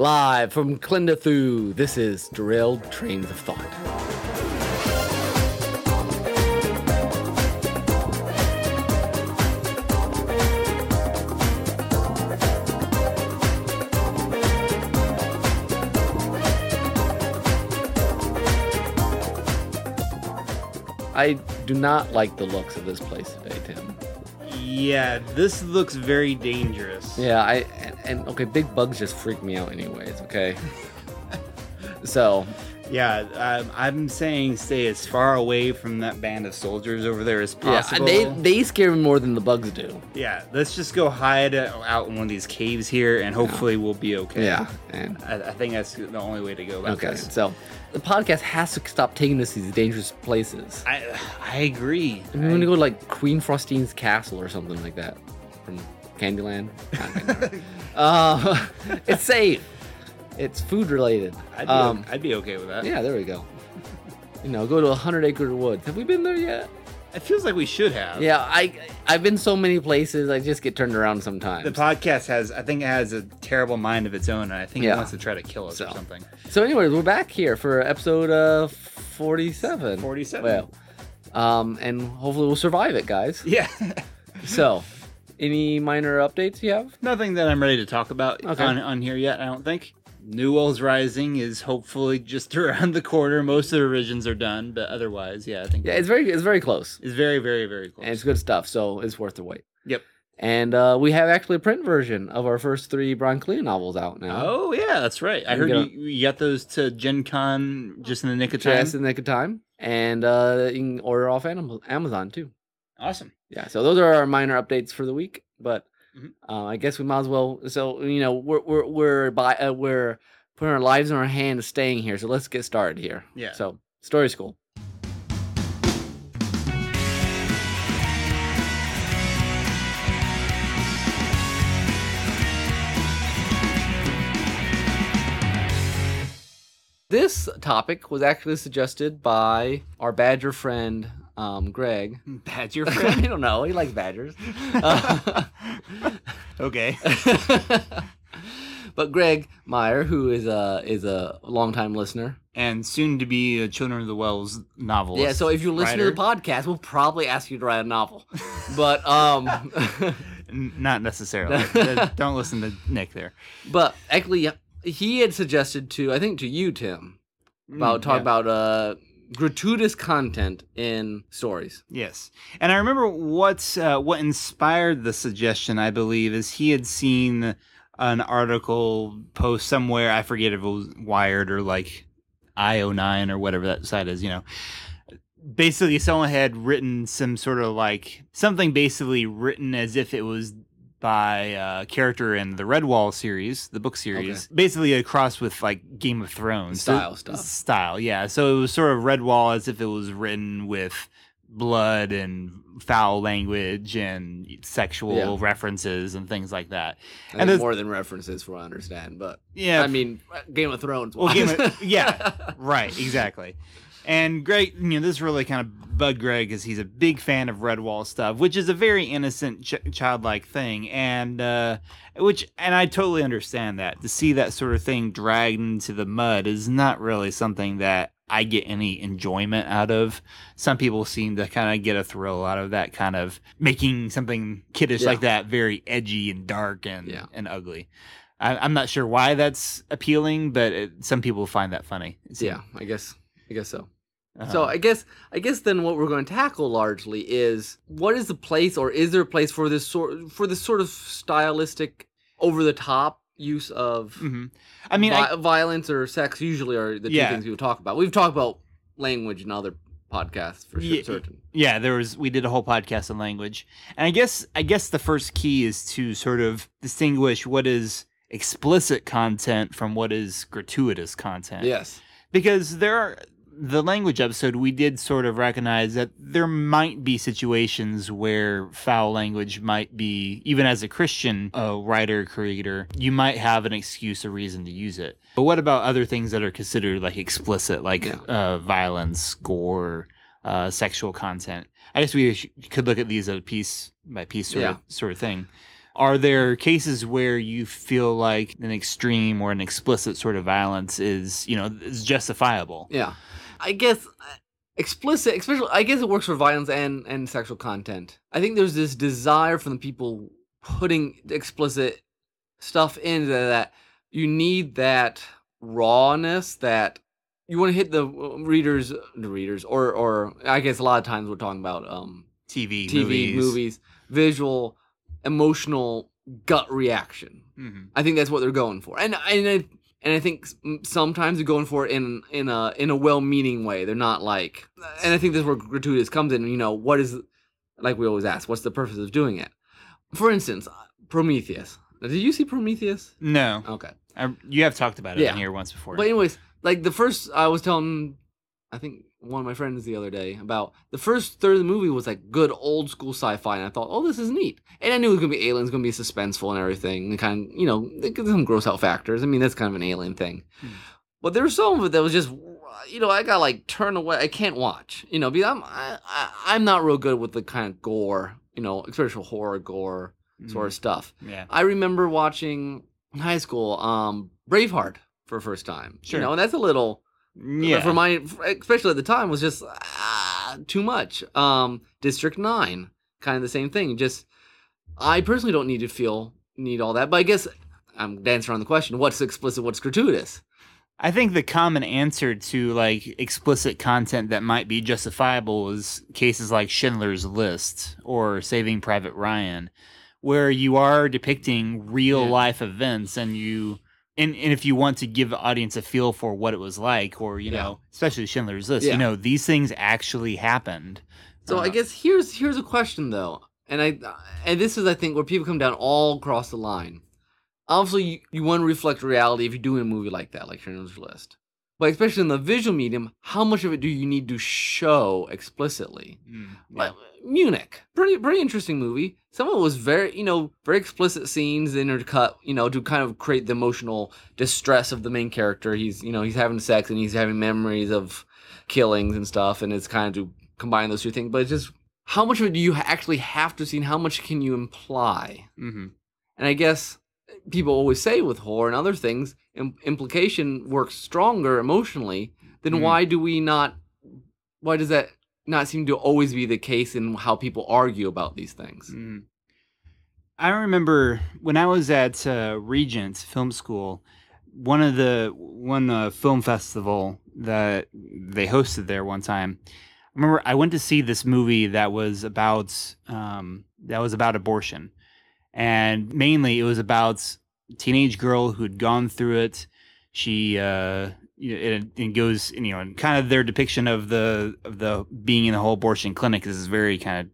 Live from Klendathu, this is Derailed Trains of Thought. I do not like the looks of this place today, Tim. Yeah, this looks very dangerous. Yeah, I and, okay, big bugs just freak me out anyways, okay? so, Yeah, um, I'm saying stay as far away from that band of soldiers over there as possible. yeah, they they scare me more than the bugs do. Yeah, let's just go hide out in one of these caves here, and hopefully we'll be okay. Yeah, and I, I think that's the only way to go about okay, this. so the podcast has to stop taking us to these dangerous places. I I agree. I mean, we want to go to like Queen Frostine's castle or something like that from Candyland. Candyland. uh, it's safe. It's food related. I'd be, Um, I'd be okay with that. yeah, there we go. You know, go to a hundred acre woods. Have we been there yet? It feels like we should have. Yeah, I I've been so many places. I just get turned around sometimes. The podcast has, I think, it has a terrible mind of its own, and I think Yeah. it wants to try to kill us or something. so, anyways, we're back here for episode uh forty-seven. 47. Well, um, and hopefully we'll survive it, guys. Yeah. So, any minor updates you have? Nothing that I'm ready to talk about Okay. on, on here yet, I don't think. New Worlds Rising is hopefully just around the corner. Most of the revisions are done, but otherwise, yeah, I think Yeah, it's very it's very close. it's very, very, very close. and it's good stuff. So it's worth the wait. Yep. And uh, we have actually a print version of our first three Brian novels out now. Oh yeah, that's right. I heard you, you got those to Gen Con just in the nick of time. just in the nick of time, and uh, you can order off Amazon too. Awesome. Yeah. So those are our minor updates for the week. But Mhm. uh, I guess we might as well. So you know we're we're we're by uh, we're putting our lives in our hands, staying here. So let's get started here. Yeah. So story school. This topic was actually suggested by our badger friend, um, Greg. Badger friend. I don't know. He likes badgers. Uh, okay. but Greg Meyer, who is a is a longtime listener, And soon to be a Children of the Wells novelist. yeah. So if you listen to the podcast, we'll probably ask you to write a novel. But um, Not necessarily. Don't listen to Nick there. but actually, he had suggested to I think to you, Tim, about Mm, talk yeah. about uh gratuitous content in stories. Yes, and I remember what uh, what inspired the suggestion. I believe is he had seen an article post somewhere. I forget if it was Wired or like IO9 or whatever that site is. You know, basically someone had written some sort of like something basically written as if it was by a character in the Redwall series, the book series, basically a cross with like Game of Thrones Style So- stuff. Style, yeah. So it was sort of Redwall as if it was written with blood and foul language and sexual Yeah. references and things like that. I And more than references, for what I understand. But Yeah, I mean, Game of Thrones. Well, Game of- yeah. right, exactly. And Greg, you know, this really kind of bugged Greg because he's a big fan of Redwall stuff, which is a very innocent, ch- childlike thing, and uh, which, and I totally understand that. To see that sort of thing dragged into the mud is not really something that I get any enjoyment out of. Some people seem to kind of get a thrill out of that kind of making something kiddish Yeah. like that very edgy and dark and Yeah. and ugly. I, I'm not sure why that's appealing, but it, some people find that funny. yeah, I guess. I guess so. Uh-huh. So I guess I guess then what we're going to tackle largely is what is the place or is there a place for this sort for this sort of stylistic over the top use of Mhm. I mean, vi- I, violence or sex usually are the two Yeah. things we would talk about. We've talked about language in other podcasts for sure, Yeah. certain. yeah, there was we did a whole podcast on language, and I guess I guess the first key is to sort of distinguish what is explicit content from what is gratuitous content. Yes. because there are the language episode we did sort of recognize that there might be situations where foul language might be even as a christian uh, writer creator you might have an excuse or reason to use it but what about other things that are considered like explicit like Yeah. uh, violence gore uh, sexual content i guess we sh- could look at these as a piece by piece sort, Yeah. of, sort of thing Are there cases where you feel like an extreme or an explicit sort of violence is, you know, is justifiable? Yeah, I guess uh, explicit, especially. I guess it works for violence and and sexual content. I think there's this desire from the people putting explicit stuff into that. You need that rawness that you want to hit the uh, readers, the readers, or or I guess a lot of times we're talking about um TV, TV movies. movies, visual, emotional gut reaction. Mhm. I think that's what they're going for, and and and I think sometimes they're going for it in in a in a well-meaning way. They're not like, and I think this is where gratuitous comes in. You know, what is like we always ask, what's the purpose of doing it? For instance, uh, Prometheus. Did you see Prometheus? No, Okay, I, you have talked about it Yeah. in here once before. but anyways, like the first, I was telling, I think one of my friends the other day about the first third of the movie was like good old school sci-fi, and I thought, oh, this is neat. And I knew it was gonna be aliens, gonna be suspenseful and everything, and kind of, you know, some gross out factors. I mean, that's kind of an alien thing. Hmm. But there was some of it that was just, you know, I got like turned away. I can't watch, you know, because I'm I, I, I'm not real good with the kind of gore, you know, especially horror gore sort of stuff. Mm, yeah. I remember watching in high school, um, Braveheart for the first time. Sure. You know, and that's a little Yeah. for my especially at the time was just ah, too much um district 9 kind of the same thing just i personally don't need to feel need all that but i guess i'm dancing around the question what's explicit what's gratuitous I think the common answer to like explicit content that might be justifiable is cases like Schindler's List or Saving Private Ryan, where you are depicting real Yeah. life events and you and, and if you want to give the audience a feel for what it was like, or you Yeah. know, especially Schindler's List, Yeah. you know, these things actually happened. so i Uh, guess here's here's a question though and i and this is i think where people come down all across the line obviously you, you want to reflect reality if you're doing a movie like that like Schindler's list but especially in the visual medium how much of it do you need to show explicitly mm, yeah. Like, Munich, pretty pretty interesting movie. Some of it was very, you know, very explicit scenes intercut, you know, to kind of create the emotional distress of the main character. He's, you know, he's having sex and he's having memories of killings and stuff, and it's kind of to combine those two things. But it's just how much of it do you actually have to see, and how much can you imply? Mhm. And I guess people always say with horror and other things, implication works stronger emotionally. Then Mhm. why do we not? Why does that not seem to always be the case in how people argue about these things? Mm. I remember when I was at uh, Regent Film School, one of the one uh, film festival that they hosted there one time. I remember I went to see this movie that was about um, that was about abortion, and mainly it was about teenage girl who'd gone through it. She uh, you know, it, it goes you know and kind of their depiction of the of the being in the whole abortion clinic is very kind of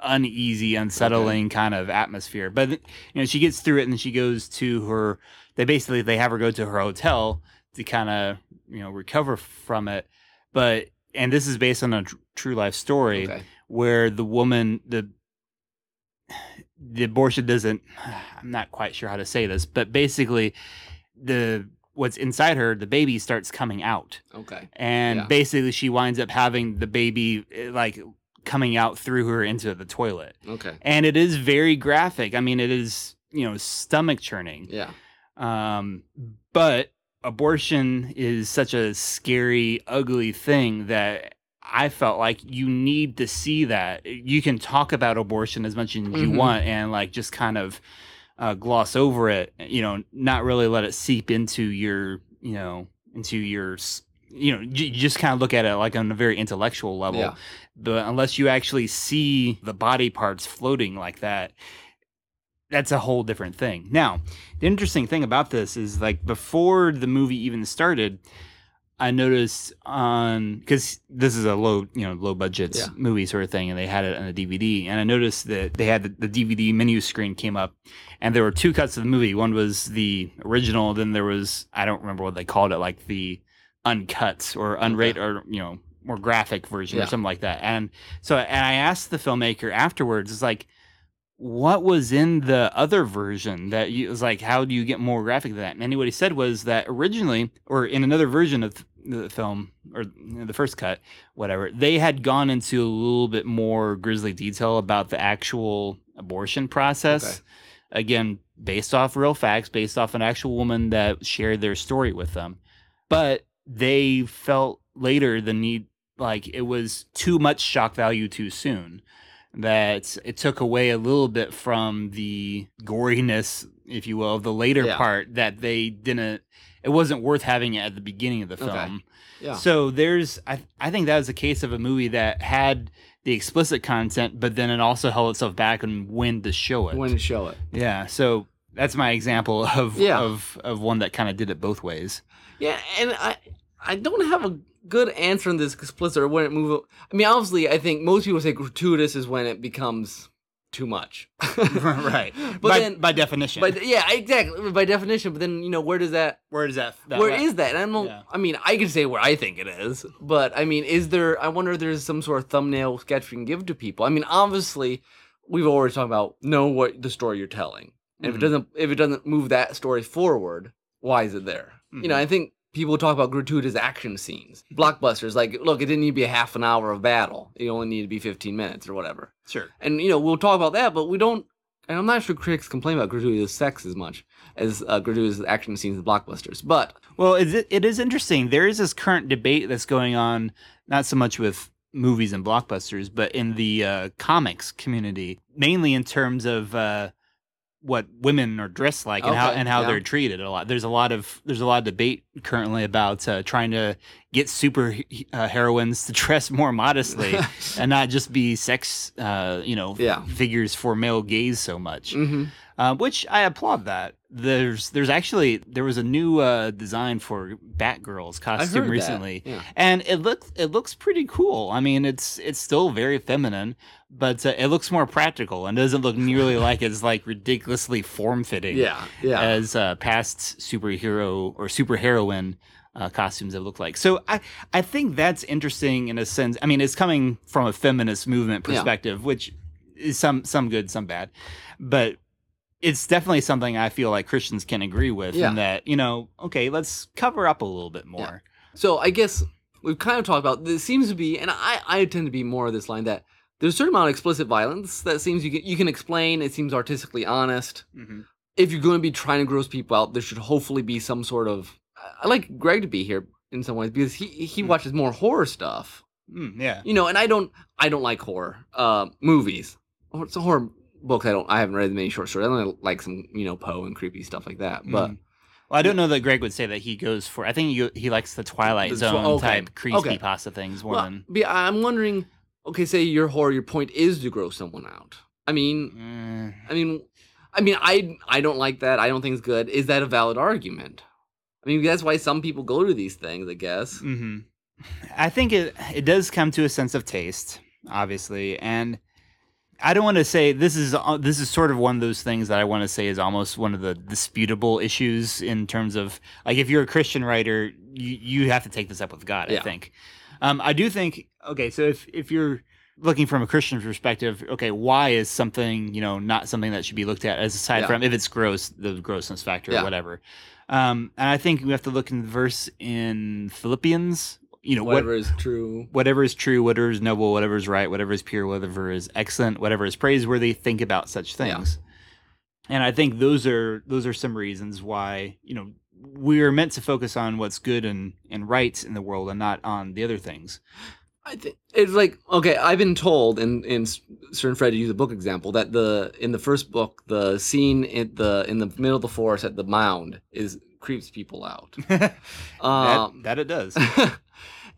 uneasy, unsettling kind of atmosphere. But you know, she gets through it, and then she goes to her. They basically they have her go to her hotel to kind of you know recover from it. But and this is based on a tr- true life story Okay. where the woman the the abortion doesn't. I'm not quite sure how to say this, but basically the what's inside her the baby starts coming out Okay. and Yeah. basically she winds up having the baby eh, like coming out through her into the toilet Okay. and it is very graphic i mean it is you know stomach churning Yeah. um but abortion is such a scary ugly thing that i felt like you need to see that you can talk about abortion as much as you Mhm. want and like just kind of uh, gloss over it you know not really let it seep into your you know into your you know you you just kind of look at it like on a very intellectual level Yeah. but unless you actually see the body parts floating like that that's a whole different thing now the interesting thing about this is like before the movie even started i noticed um, on because this is a low you know low budget Yeah. movie sort of thing and they had it on a dvd and i noticed that they had the, the dvd menu screen came up and there were two cuts of the movie one was the original then there was i don't remember what they called it like the uncut or unrated or you know more graphic version Yeah. or something like that and so and i asked the filmmaker afterwards it's like what was in the other version that you, it was like how do you get more graphic than that? And what he said was that originally or in another version of the film or the first cut whatever they had gone into a little bit more grisly detail about the actual abortion process. Again based off real facts, based off an actual woman that shared their story with them. But they felt later the need like it was too much shock value too soon that it took away a little bit from the goriness if you will of the later Yeah. part that they didn't it wasn't worth having it at the beginning of the Okay. film Yeah. so there's I, I think that was a case of a movie that had the explicit content but then it also held itself back and when to show it when to show it. yeah so that's my example of Yeah. of of one that kind of did it both ways Yeah, and I I don't have a good answer in this explicit or when it move. I mean, obviously, I think most people say gratuitous is when it becomes too much. right But by, then, by definition but yeah, exactly by definition. But then you know where does that? where does that, that Where is that? And I don't. Yeah. I mean, I can say where I think it is, but I mean, is there? I wonder if there's some sort of thumbnail sketch we can give to people. I mean, obviously, we've already talked about know what the story you're telling, and if Mhm. it doesn't, if it doesn't move that story forward, why is it there? You know, Mhm. I think people talk about gratuitous action scenes, blockbusters. Like, look, it didn't need to be a half an hour of battle. It only needed to be 15 minutes or whatever. sure And you know, we'll talk about that, but we don't. And I'm not sure critics complain about gratuitous sex as much as uh, gratuitous action scenes in blockbusters. But Well, it, it is interesting. There is this current debate that's going on, not so much with movies and blockbusters, but in the uh, comics community, mainly in terms of uh, what women are dressed like and how and how yeah. they're treated. A lot. There's a lot of there's a lot of debate currently about uh, trying to get super uh, heroines to dress more modestly and not just be sex, uh, you know, Yeah. figures for male gaze so much hmm uh, which I applaud that. There's there's actually there was a new uh, design for Batgirl's costume recently, Yeah. and it looks it looks pretty cool. I mean, it's it's still very feminine, but uh, it looks more practical and doesn't look nearly like it's like ridiculously form fitting Yeah. Yeah. as uh, past superhero or superheroine uh, costumes have looked like. So I I think that's interesting in a sense. I mean, it's coming from a feminist movement Yeah. perspective, which is some some good, some bad, but it's definitely something I feel like Christians can agree with. Yeah. In that you know, okay, let's cover up a little bit more. So I guess we've kind of talked about this seems to be, and I, I tend to be more of this line that there's a certain amount of explicit violence that seems you can you can explain. It seems artistically honest. If you're going to be trying to gross people out, there should hopefully be some sort of. I like Greg to be here in some ways because he he Mm. watches more horror stuff. Mm, yeah. You know, and I don't I don't like horror uh, movies. Or it's a horror books. I don't. I haven't read many short stories. I only like some you know Poe and creepy stuff like that. But Mm. Well, I don't know that Greg would say that he goes for. I think he, he likes the Twilight The Zone okay, type creepy okay. pasta things more Well, than. I'm wondering. Okay, say your horror, your point is to grow someone out. I mean, Mm, I mean, I mean, I I don't like that. I don't think it's good. Is that a valid argument? I mean, that's why some people go to these things. I guess. hmm I think it it does come to a sense of taste, obviously, and I don't want to say this is uh, this is sort of one of those things that I want to say is almost one of the disputable issues in terms of like if you're a Christian writer, you you have to take this up with God. I think. Um, I do think okay. So if if you're looking from a Christian perspective, okay, why is something you know not something that should be looked at as aside Yeah. from if it's gross, the grossness factor Yeah. or whatever. Um, and I think we have to look in the verse in Philippians. You know, Whatever is true. whatever is true, whatever is noble, whatever is right, whatever is pure, whatever is excellent, whatever is praiseworthy, think about such Yeah. things. And I think those are those are some reasons why you know we are meant to focus on what's good and and right in the world, and not on the other things. I think it's like okay. I've been told in in certain Fred to use a book example that the in the first book the scene in the in the middle of the forest at the mound is creeps people out. that, Um, that it does.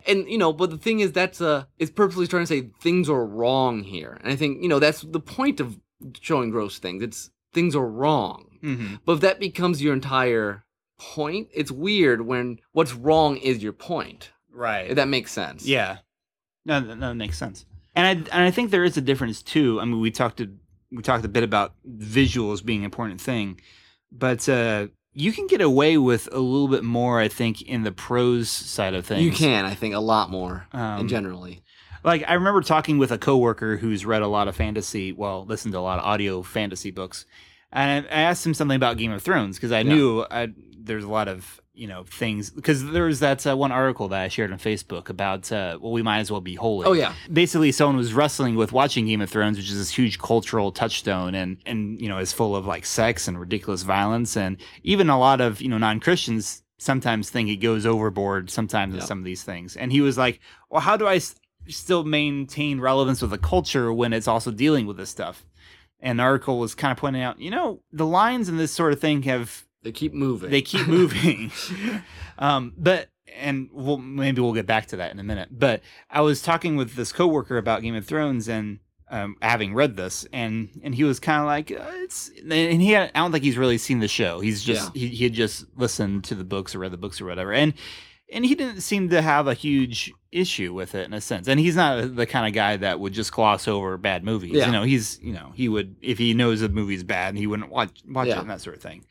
and you know, but the thing is, that's uh, it's purposely trying to say things are wrong here, and I think you know that's the point of showing gross things. It's things are wrong, hmm but if that becomes your entire point, it's weird when what's wrong is your point. Right. If that makes sense. Yeah. No, that, that makes sense. And I and I think there is a difference too. I mean, we talked to, we talked a bit about visuals being an important thing, but uh, you can get away with a little bit more. I think in the prose side of things, you can. I think a lot more Um, in generally. like I remember talking with a coworker who's read a lot of fantasy, well, listened to a lot of audio fantasy books, and I I asked him something about Game of Thrones because I Yeah. knew I, there's a lot of you know things because there was that uh, one article that I shared on Facebook about uh, well we might as well be holy. Oh yeah, basically someone was wrestling with watching Game of Thrones, which is this huge cultural touchstone and and you know is full of like sex and ridiculous violence and even a lot of you know non Christians sometimes think it goes overboard sometimes with some of these things. And he was like, well, how do I s- still maintain relevance with the culture when it's also dealing with this stuff? And the article was kind of pointing out, you know, the lines in this sort of thing have they keep moving. they keep moving. um, but and we'll maybe we'll get back to that in a minute. But I was talking with this coworker about Game of Thrones and um, having read this, and and he was kind of like, uh, it's and he had, I don't think he's really seen the show. He's just he, he had just listened to the books or read the books or whatever, and and he didn't seem to have a huge issue with it in a sense. And he's not the kind of guy that would just gloss over bad movies. Yeah. You know, he's you know he would if he knows a movie's bad, he wouldn't watch watch it and that sort of thing.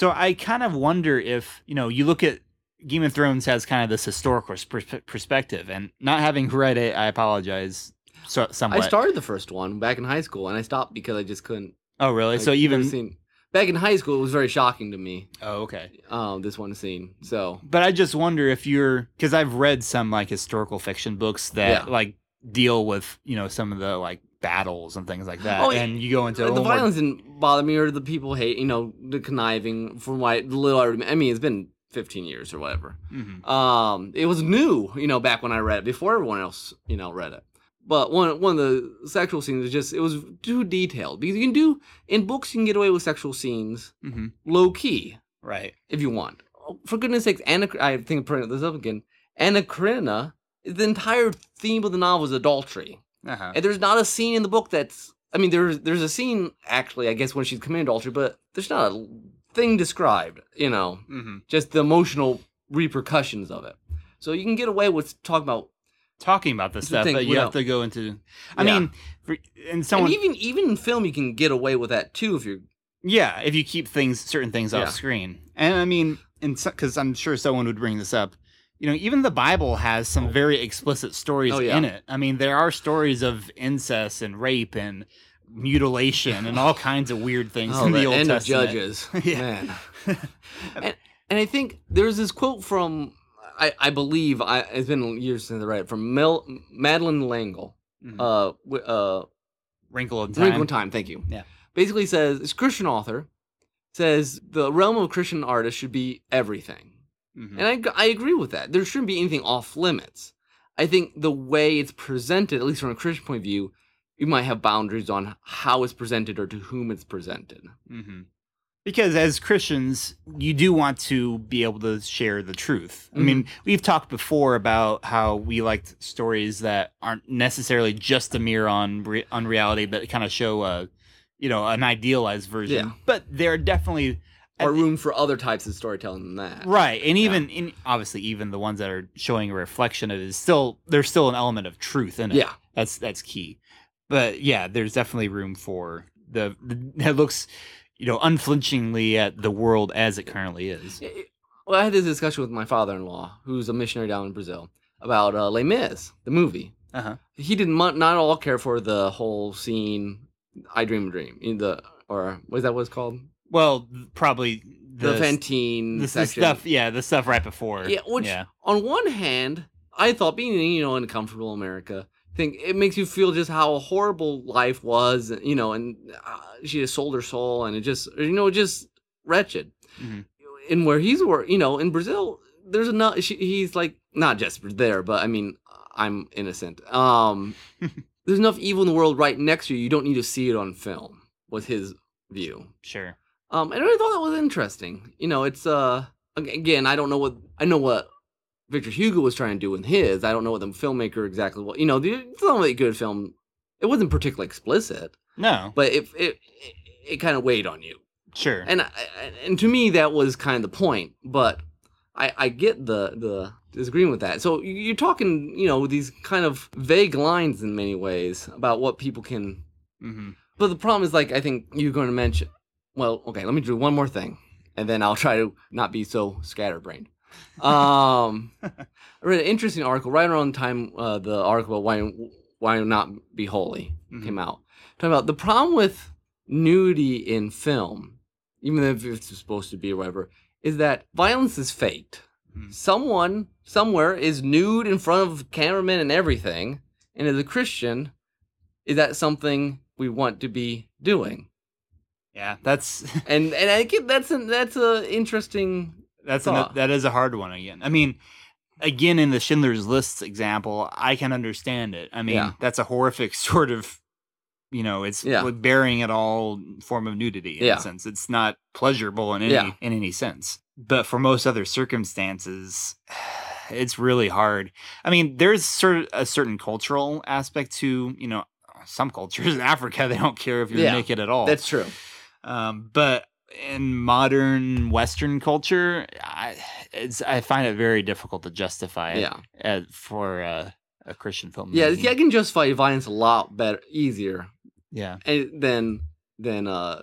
So I kind of wonder if you know you look at Game of Thrones has kind of this historical pers- perspective, and not having read it, I apologize so, I started the first one back in high school, and I stopped because I just couldn't. oh, really? like, so even seen, back in high school, it was very shocking to me. oh, okay. Um, this one scene. So But I just wonder if you're because I've read some like historical fiction books that Yeah. like deal with you know some of the like battles and things like that, Oh, and you go into the more- violence didn't bother me, or the people hate. You know, the conniving. From my the little I remember. I mean, it's been 15 years or whatever. Mhm. Um, it was new, you know, back when I read it, before everyone else, you know, read it. But one one of the sexual scenes was just it was too detailed because you can do in books you can get away with sexual scenes Mhm. low key right. if you want. Oh, For goodness sakes, Anna, I think I'm putting this up again. Anna Karenina, the entire theme of the novel is adultery, Uh-huh. and there's not a scene in the book that's. I mean, there's there's a scene actually, I guess, when she's committing adultery, but there's not a thing described. You know, hmm just the emotional repercussions of it. So you can get away with talking about, Talking about this stuff, think but you have to go into. I Yeah. mean, for, and someone and even even in film you can get away with that too if you're. Yeah, if you keep things, certain things Yeah. off screen, and I mean, and because I'm sure someone would bring this up, you know, even the Bible has some very explicit stories Oh, yeah. in it. I mean, there are stories of incest and rape and mutilation and all kinds of weird things Oh, in the, the Old end of Testament. Judges, Yeah. man. and, and I think there's this quote from I, I believe I, it's been years since I read it from Mel, Madeleine L'Engle. Mhm. Uh, uh, Wrinkle in Time. Wrinkle in Time. Thank you. Yeah. Basically says it's a Christian author says the realm of Christian artists should be everything. Mhm. And I agree with that. There shouldn't be anything off limits. I think the way it's presented, at least from a Christian point of view, you might have boundaries on how it's presented or to whom it's presented. hmm Because as Christians, you do want to be able to share the truth. I mean, we've talked before about how we liked stories that aren't necessarily just a mirror on re- on reality, but kind of show a, you know, an idealized version. Yeah. But there are definitely Or room for other types of storytelling than that. right, and even in obviously even the ones that are showing a reflection of it is still there's still an element of truth in it. Yeah. That's that's key. But yeah, there's definitely room for the, the that looks, you know, unflinchingly at the world as it currently is. Well, I had this discussion with my father-in-law, who's a missionary down in Brazil, about uh, Les Mis, the movie. Uh huh. He did not not all care for the whole scene, "I Dream a Dream," in the or what is that what it's called? Well, probably The, the the, section. stuff. Yeah, the stuff right before. Yeah, which yeah. on one hand, I thought being you know in comfortable America, think it makes you feel just how horrible life was, you know, and uh, she just sold her soul, and it just you know just wretched. Mhm. And where he's wor you know, in Brazil, there's enough. She, he's like not just there, but I mean, I'm innocent. Um, there's enough evil in the world right next to you. You don't need to see it on film. Was his view. Sure. Um, and I thought that was interesting. You know, it's uh again, I don't know what I know what Victor Hugo was trying to do with his. I don't know what the filmmaker exactly what you know. The it's not really good film. It wasn't particularly explicit, No. but it it it, it kind of weighed on you. Sure. And I, and to me that was kind of the point. But I I get the the disagreeing with that. So you- you're talking you know these kind of vague lines in many ways about what people can hmm but the problem is, like, I think you're going to mention. Well, okay, let me do one more thing, and then I'll try to not be so scatterbrained. Um, I read an interesting article right around the time uh, the article about why why not be holy Mhm. came out. Talking about the problem with nudity in film, even if it's supposed to be or whatever, is that violence is faked. Hmm. Someone somewhere is nude in front of cameramen and everything, and as a Christian, is that something we want to be doing? Yeah, that's And and I get that's an that's a interesting. that's an, that is a hard one again. I mean, again in the Schindler's List example, I can understand it. I mean, Yeah. that's a horrific sort of, you know, it's Yeah. burying it all form of nudity in Yeah. a sense. It's not pleasurable in any Yeah. in any sense. But for most other circumstances, it's really hard. I mean, there's sort of a certain cultural aspect to, you know, some cultures in Africa, they don't care if you're naked at all. That's true. Um, but in modern Western culture, I, it's I find it very difficult to justify it Yeah. as, for uh, a Christian film. Yeah, movie. yeah, I can justify violence a lot better, easier yeah. and than than uh,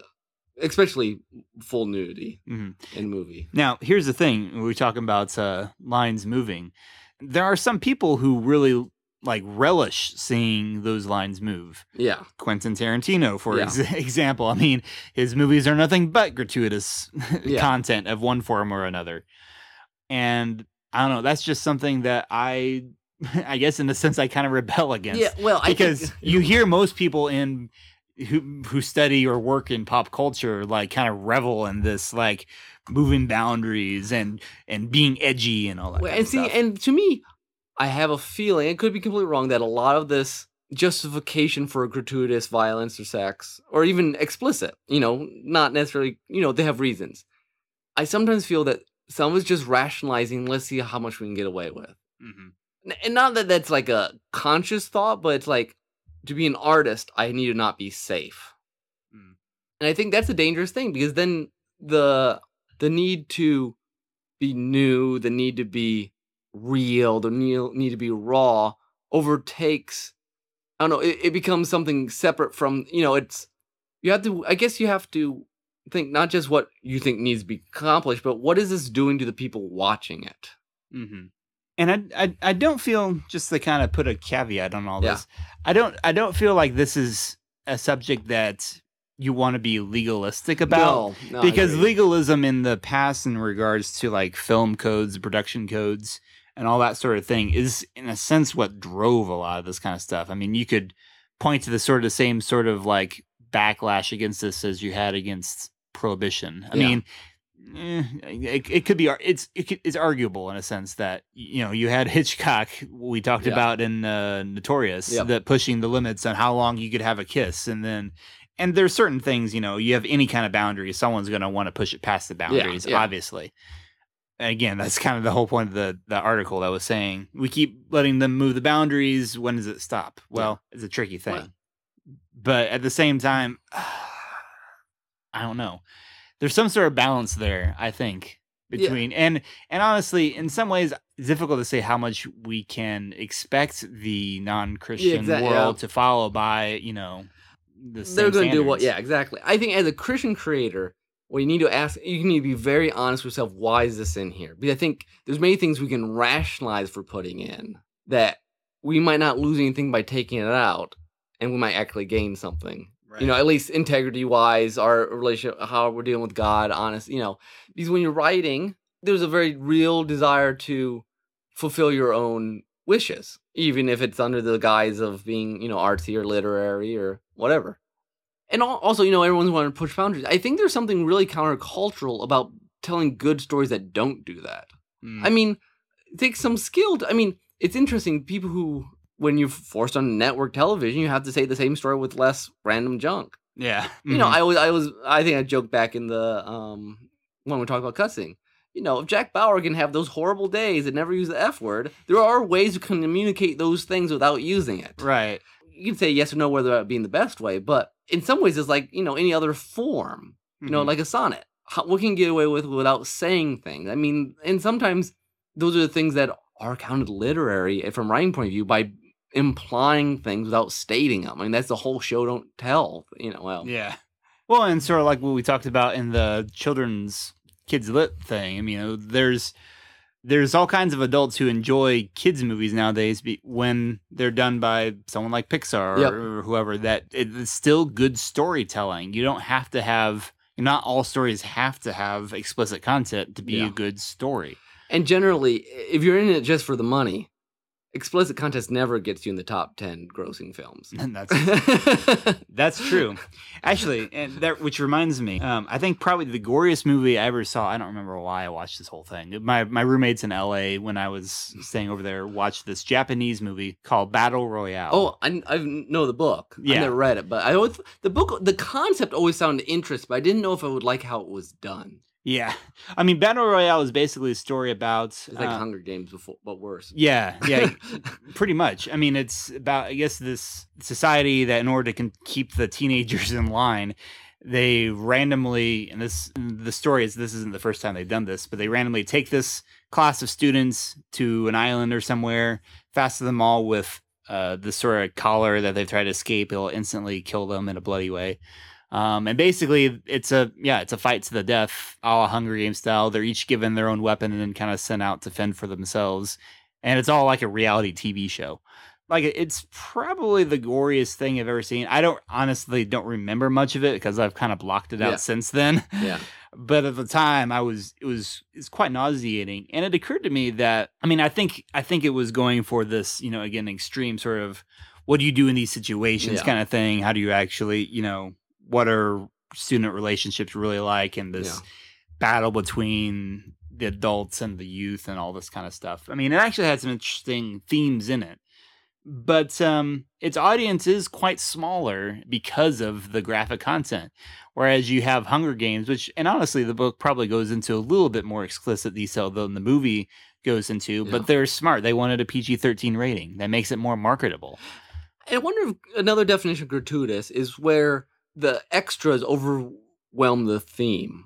especially full nudity Mhm. in a movie. Now, here's the thing: we're talking about uh, lines moving. There are some people who really like relish seeing those lines move. Yeah, Quentin Tarantino, for Yeah. ex- example. I mean, his movies are nothing but gratuitous Yeah. content of one form or another. And I don't know, that's just something that I I guess in a sense I kind of rebel against. yeah. Well, I because think, you hear most people in who who study or work in pop culture like kind of revel in this like moving boundaries and and being edgy and all that. Well, and see, stuff. and to me, I have a feeling it could be completely wrong that a lot of this justification for gratuitous violence or sex, or even explicit, you know, not necessarily, you know, they have reasons. I sometimes feel that some is just rationalizing. Let's see how much we can get away with, Mhm. And not that that's like a conscious thought, but it's like to be an artist, I need to not be safe, Mm. and I think that's a dangerous thing because then the the need to be new, the need to be real, the need, need to be raw overtakes. I don't know. It, it becomes something separate from you know. It's you have to. I guess you have to think not just what you think needs to be accomplished, but what is this doing to the people watching it? hmm And I, I I don't feel just to kind of put a caveat on all Yeah. this. I don't I don't feel like this is a subject that you want to be legalistic about no, no, because legalism in the past in regards to like film codes, production codes, and all that sort of thing is in a sense what drove a lot of this kind of stuff. I mean, you could point to the sort of the same sort of like backlash against this as you had against prohibition. I Yeah. mean, eh, it, it could be it's it could, it's arguable in a sense that you know you had Hitchcock we talked Yeah. about in uh, Notorious Yep. that pushing the limits on how long you could have a kiss and then and there's certain things you know you have any kind of boundary someone's going to want to push it past the boundaries yeah. obviously again that's kind of the whole point of the the article that was saying we keep letting them move the boundaries when does it stop well it's a tricky thing Well- but at the same time i don't know there's some sort of balance there i think Yeah. between and and honestly in some ways it's difficult to say how much we can expect the non-christian yeah. world to follow by you know the they're going to do what? Yeah, exactly. I think as a Christian creator, what you need to ask, you need to be very honest with yourself. Why is this in here? Because I think there's many things we can rationalize for putting in that we might not lose anything by taking it out, and we might actually gain something. You know, at least integrity wise, our relationship, how we're dealing with God, honest. You know, because when you're writing, there's a very real desire to fulfill your own wishes, even if it's under the guise of being, you know, artsy or literary or whatever. And also, you know, everyone's wanting to push boundaries. I think there's something really countercultural about telling good stories that don't do that. Mm. I mean, take some skill. To, I mean, it's interesting. People who, when you're forced on network television, you have to say the same story with less random junk. yeah You know, Mhm. I was, I was, I think I joked back in the um when we talked about cussing. You know, if Jack Bauer can have those horrible days and never use the F word, there are ways to communicate those things without using it. right You can say yes or no whether that being the best way, but in some ways, it's like you know any other form. You know, Mhm. like a sonnet. How, what can you get away with without saying things? I mean, and sometimes those are the things that are counted literary eh, from writing point of view by implying things without stating them. I mean, that's the whole show don't tell. You know, well, Yeah. Well, and sort of like what we talked about in the children's kids lit thing. I mean, you know, there's there's all kinds of adults who enjoy kids movies nowadays be, when they're done by someone like Pixar Yep. or, whoever that it's still good storytelling. You don't have to have not all stories have to have explicit content to be Yeah. a good story. And generally, if you're in it just for the money, explicit content never gets you in the top 10 grossing films. And that's That's true. Actually, and that which reminds me, um, I think probably the goriest movie I ever saw. I don't remember why I watched this whole thing. My my roommates in L.A. when I was staying over there watched this Japanese movie called Battle Royale. oh, I, I know the book. yeah. I never read it, but I always, the book, the concept always sounded interesting, but I didn't know if I would like how it was done. Yeah. I mean, Battle Royale is basically a story about. It's like uh, Hunger Games, before, but worse. yeah, yeah, pretty much. I mean, it's about I guess this society that in order to keep the teenagers in line, they randomly and this the story is this isn't the first time they've done this, but they randomly take this class of students to an island or somewhere, fasten them all with uh, this sort of collar that they've tried to escape. It'll instantly kill them in a bloody way. Um, and basically, it's a yeah, it's a fight to the death, all a la Hunger Games style. They're each given their own weapon and then kind of sent out to fend for themselves. And it's all like a reality TV show. Like it's probably the goriest thing I've ever seen. I don't honestly don't remember much of it because I've kind of blocked it out Yeah. since then. Yeah. But at the time, I was it was it's quite nauseating, and it occurred to me that I mean I think I think it was going for this you know again extreme sort of what do you do in these situations Yeah. kind of thing. How do you actually you know what are student relationships really like and this Yeah. battle between the adults and the youth and all this kind of stuff. I mean, it actually had some interesting themes in it. But um, its audience is quite smaller because of the graphic content. Whereas you have Hunger Games, which, and honestly, the book probably goes into a little bit more explicit detail than the movie goes into, Yeah. but they're smart. They wanted a PG 13 rating that makes it more marketable. I wonder if another definition of gratuitous is where the extras overwhelm the theme.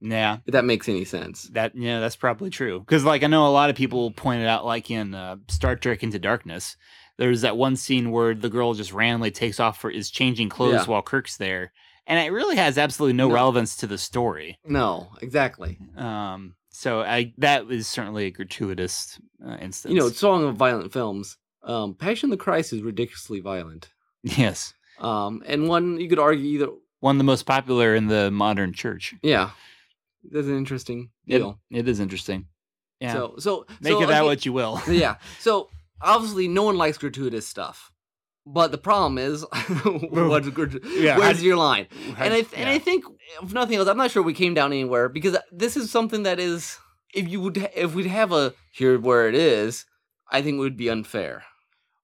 Yeah. If that makes any sense. That yeah, that's probably true. Because like I know a lot of people pointed out, like in uh, Star Trek Into Darkness, there's that one scene where the girl just randomly takes off for is changing clothes Yeah. while Kirk's there, and it really has absolutely no, No. relevance to the story. No, exactly. Um, so I that was certainly a gratuitous uh, instance. You know, Song of Violent Films. Um, Passion of the Christ is ridiculously violent. yes, Um, and one you could argue either. one the most popular in the modern church. Yeah, that's an interesting It, it is interesting. Yeah, So, so make so of that again- what you will. yeah. So obviously, no one likes gratuitous stuff. But the problem is, what's Yeah, where's how- your line? and I th- and I think if nothing else, I'm not sure we came down anywhere because this is something that is if you would if we'd have a here where it is, I think it would be unfair.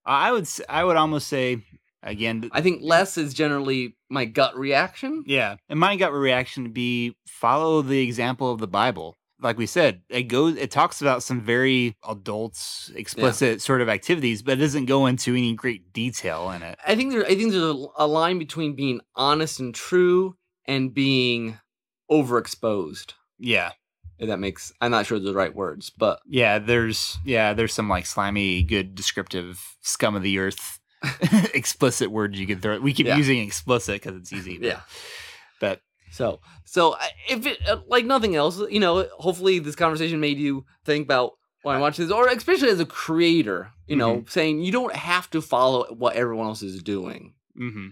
I would I would almost say again I think less is generally my gut reaction. Yeah, and my gut reaction would be follow the example of the Bible. Like we said, it goes. It talks about some very adults, explicit sort of activities, but it doesn't go into any great detail in it. I think there I think there's a, a line between being honest and true and being overexposed. Yeah, If that makes I'm not sure the right words, but yeah. There's yeah, there's some like slimy, good descriptive scum of the earth, explicit words you can throw. We keep Yeah. using explicit because it's easy. But, yeah. but So, so if it uh, like nothing else, you know, hopefully this conversation made you think about why I'm watching this, or especially as a creator, you know, saying you don't have to follow what everyone else is doing, hmm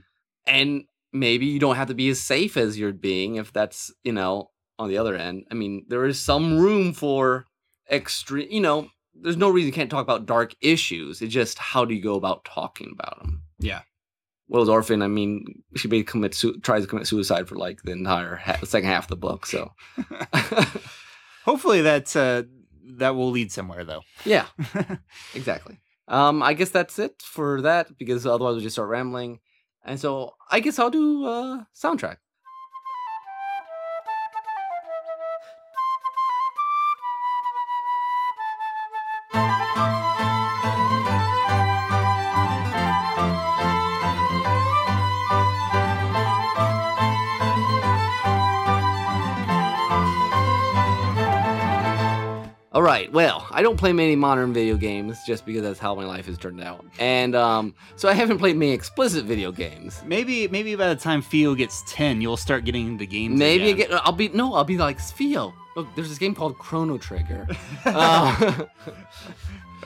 and maybe you don't have to be as safe as you're being if that's you know on the other end. I mean, there is some room for extreme, you know. There's no reason you can't talk about dark issues. It's just how do you go about talking about them? Yeah. Will's orphan. I mean, she basically commits su- tries to commit suicide for like the entire ha- second half of the book. So, hopefully that's uh that will lead somewhere though. yeah, exactly. Um, I guess that's it for that because otherwise we just start rambling. And so I guess I'll do uh soundtrack. Right. Well, I don't play many modern video games just because that's how my life has turned out, and um, so I haven't played many explicit video games. Maybe maybe by the time Theo gets ten, you'll start getting the games. Maybe again. again, I'll be no, I'll be like Theo. Look, there's this game called Chrono Trigger. Uh,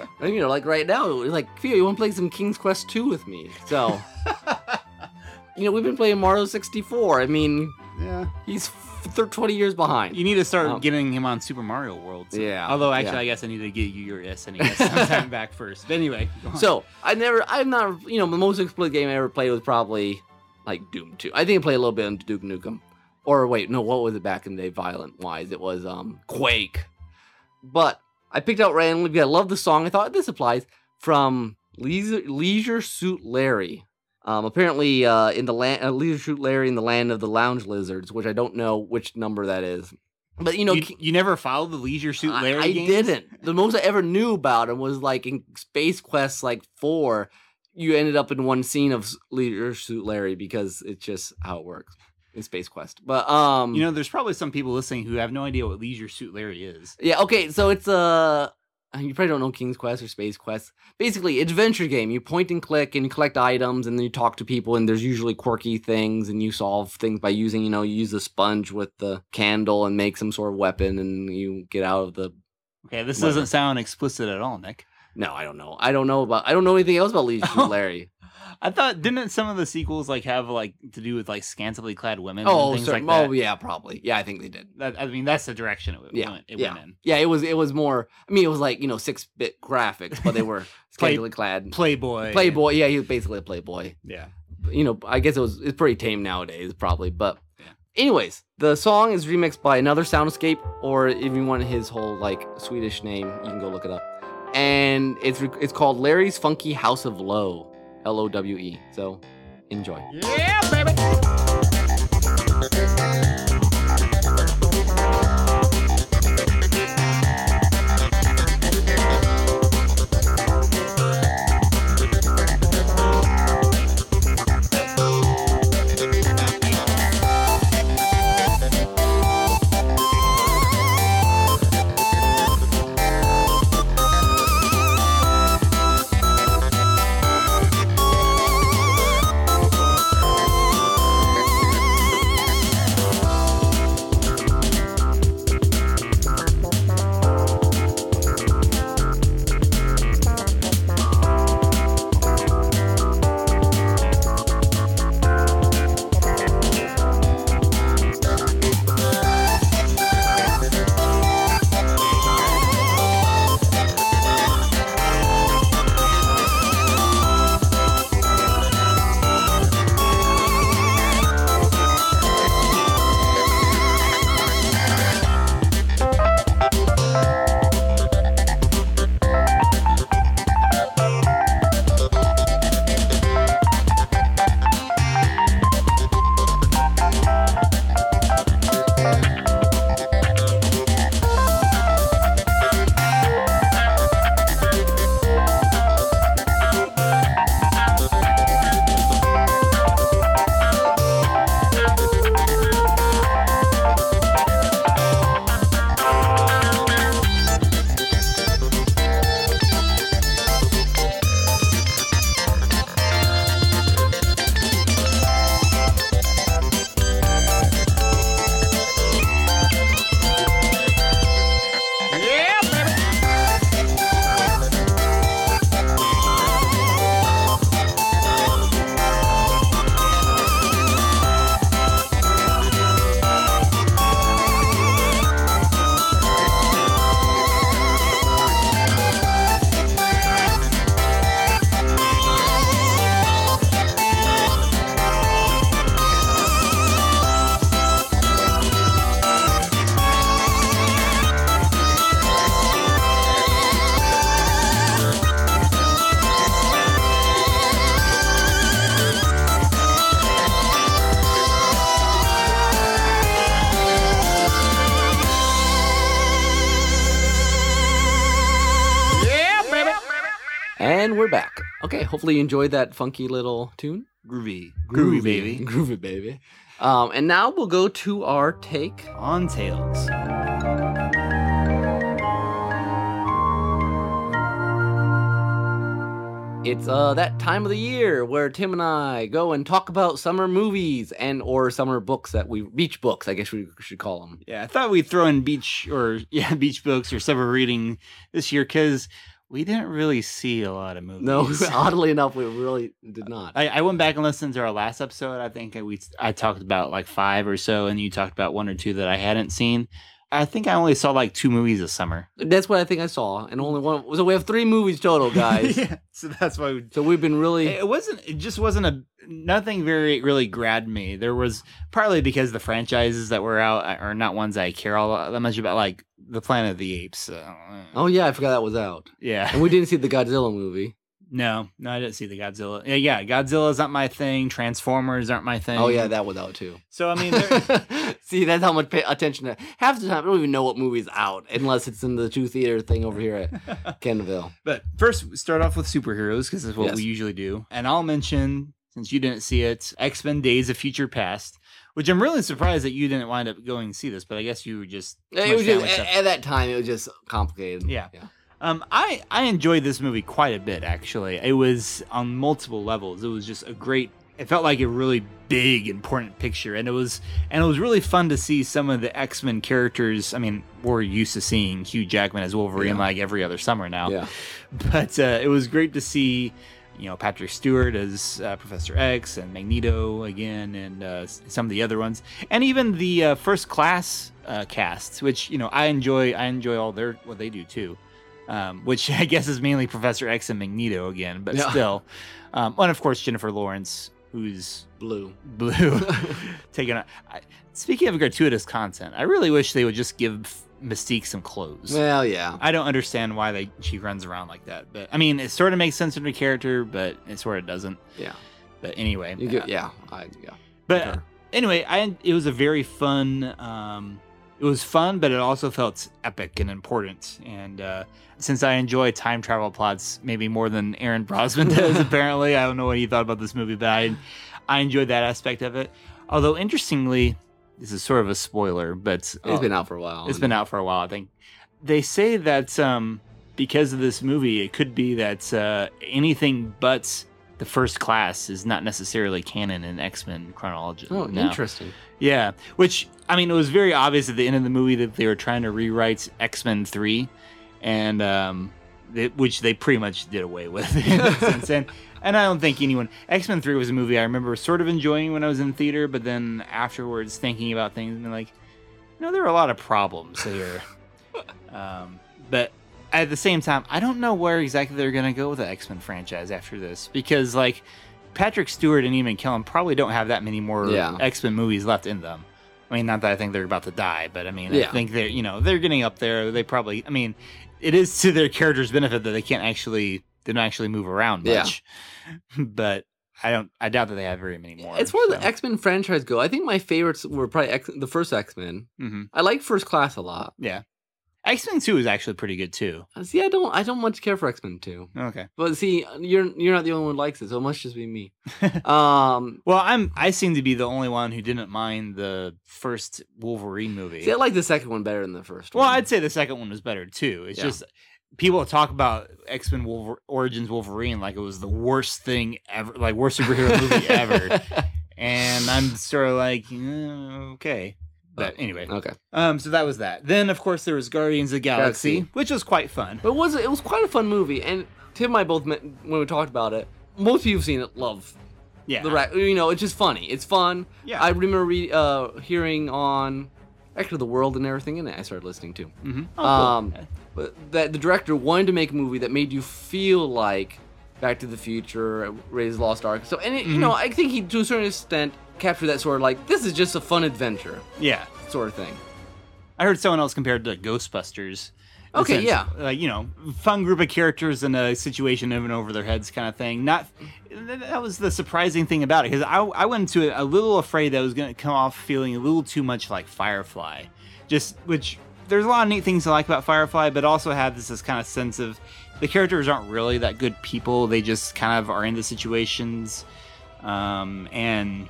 and, you know, like right now, like Theo, you want to play some King's Quest 2 with me? So, you know, we've been playing Mario 64. I mean, Yeah. He's thir- 20 years behind. You need to start Um, getting him on Super Mario World. so- Yeah, Although actually, yeah. I guess I need to get you your SNES sometime back first. But anyway. So I never, I'm not, you know, the most explicit game I ever played was probably like Doom 2. I think I played a little bit on Duke Nukem. Or wait, no, what was it back in the day, violent wise? It was um Quake. But I picked out randomly because I love the song. I thought this applies from Leisure, Leisure Suit Larry. Um, apparently, uh, in the land, uh, Leisure Suit Larry in the land of the lounge lizards, which I don't know which number that is. But you know, you, you never followed the Leisure Suit Larry I, games? didn't. The most I ever knew about him was like in Space Quest like four. You ended up in one scene of Leisure Suit Larry because it's just how it works in Space Quest. But um, You know, there's probably some people listening who have no idea what Leisure Suit Larry is. yeah, okay. So it's a you probably don't know King's Quest or Space Quest. Basically, adventure game. You point and click and you collect items and then you talk to people and there's usually quirky things and you solve things by using you know you use the sponge with the candle and make some sort of weapon and you get out of the Okay, this Whatever. doesn't sound explicit at all, Nick. No, I don't know. I don't know about. I don't know anything else about Suit Larry. I thought didn't some of the sequels like have like to do with like scantily clad women oh, and like oh, that? oh, yeah, probably. Yeah, I think they did. That, I mean, that's the direction it, Yeah, went, it yeah. went in. Yeah, it was. It was more. I mean, it was like you know six bit graphics, but they were scantily clad. Playboy. Playboy. Yeah, he was basically a playboy. Yeah. You know, I guess it was. It's pretty tame nowadays, probably. But, Yeah. anyways, the song is remixed by another Soundscape, or if you want his whole like Swedish name, you can go look it up. And it's re- it's called Larry's Funky House of Low, L O W E. So, enjoy. Yeah, baby. Hopefully you enjoyed that funky little tune. Groovy. Groovy, baby. Groovy baby. Um, and now we'll go to our take. On Tails. It's uh that time of the year where Tim and I go and talk about summer movies and or summer books that we beach books, I guess we should call them. Yeah, I thought we'd throw in beach or yeah, beach books or summer reading this year because we didn't really see a lot of movies. No, oddly enough, we really did uh, not. I, I went back and listened to our last episode. I think we I talked about like five or so, and you talked about one or two that I hadn't seen. I think I only saw like two movies this summer. That's what I think I saw, and only one. So we have three movies total, guys. yeah, so that's why. We, So we've been really. it wasn't. It just wasn't a nothing very really grabbed me. There was partly because the franchises that were out are not ones I care all that much about, like the Planet of the Apes. Uh, Oh yeah, I forgot that was out, yeah. and we didn't see the Godzilla movie. No, no, I didn't see the Godzilla. Yeah, yeah, Godzilla's not my thing. Transformers aren't my thing. Oh yeah, that was out too. So I mean, there, See, that's how much pay attention. To, half the time, I don't even know what movie's out unless it's in the two theater thing over here at Kenville. But first, start off with superheroes because that's what Yes. we usually do. And I'll mention, since you didn't see it, X Men Days of Future Past, which I'm really surprised that you didn't wind up going see this, but I guess you were just. Just, at, at that time, it was just complicated. Yeah. yeah. Um, I, I enjoyed this movie quite a bit, actually. It was on multiple levels. It was just a great. It felt like a really big, important picture, and it was and it was really fun to see some of the X Men characters. I mean, we're used to seeing Hugh Jackman as Wolverine Yeah. like every other summer now. Yeah. but uh, it was great to see you know patrick stewart as uh, professor x and magneto again and uh, some of the other ones and even the uh, first class uh, casts which you know i enjoy i enjoy all their what they do too um, which i guess is mainly professor x and magneto again but Yeah. still um, and of course jennifer lawrence who's Blue. blue taking on I, speaking of gratuitous content i really wish they would just give mystique some clothes well, yeah. I don't understand why they she runs around like that. But I mean, it sort of makes sense in her character, but it sort of doesn't. Yeah. But anyway, uh, get, yeah. I, yeah. but anyway, I it was a very fun. Um, it was fun, but it also felt epic and important. And uh, since I enjoy time travel plots maybe more than Aaron Brosman does, apparently, I don't know what he thought about this movie, but I I enjoyed that aspect of it. Although interestingly, this is sort of a spoiler, but It's uh, been out for a while. it's been out for a while, I think. They say that um, because of this movie, it could be that uh, anything but the first class is not necessarily canon in X Men chronology. Oh, now. interesting. Yeah, which I mean, it was very obvious at the end of the movie that they were trying to rewrite X Men Three, and um, they, which they pretty much did away with in a sense. And, I don't think anyone X Men Three was a movie I remember sort of enjoying when I was in theater, but then afterwards thinking about things and like, you know, there are a lot of problems here. um, but at the same time, I don't know where exactly they're gonna go with the X Men franchise after this because like. Patrick Stewart and Ian McKellen probably don't have that many more Yeah. X Men movies left in them. I mean, not that I think they're about to die, but I mean, I think they're you know they're getting up there. They probably, I mean, it is to their characters' benefit that they can't actually they don't actually move around much. Yeah. but I don't, I doubt that they have very many more. As far as the X Men franchise go, I think my favorites were probably X- the first X Men. Mhm. I like First Class a lot. yeah, X Men Two is actually pretty good too. Uh, See, I don't, I don't much care for X Men Two. Okay. But see, you're you're not the only one who likes it, so it must just be me. um, Well, I'm I seem to be the only one who didn't mind the first Wolverine movie. see, I like the second one better than the first Well, one. I'd say the second one was better too. It's Yeah. just people talk about X Men Wolver- Origins Wolverine like it was the worst thing ever, like worst superhero movie ever. And I'm sort of like, "Eh, okay. But anyway, okay, um, so that was that. Then of course there was Guardians of the Galaxy, Galaxy. which was quite fun. but it was it was quite a fun movie, and Tim and I both met, when we talked about it. Most of you have seen it, love Yeah, the ra- you know it's just funny, it's fun. Yeah. I remember re- uh, hearing on actually the world and everything, in it. I started listening too. hmm Um, but that the director wanted to make a movie that made you feel like Back to the Future, Raiders Lost Ark. So, and it, you know, I think he to a certain extent captured that sort of like this is just a fun adventure yeah. sort of thing. I heard someone else compared to Ghostbusters. in a Okay, sense, yeah. like you know, fun group of characters in a situation moving over their heads, kind of thing. Not that was the surprising thing about it because I, I went into it a little afraid that it was going to come off feeling a little too much like Firefly, just which there's a lot of neat things I like about Firefly, but also had this, this kind of sense of the characters aren't really that good people. They just kind of are in the situations, um, and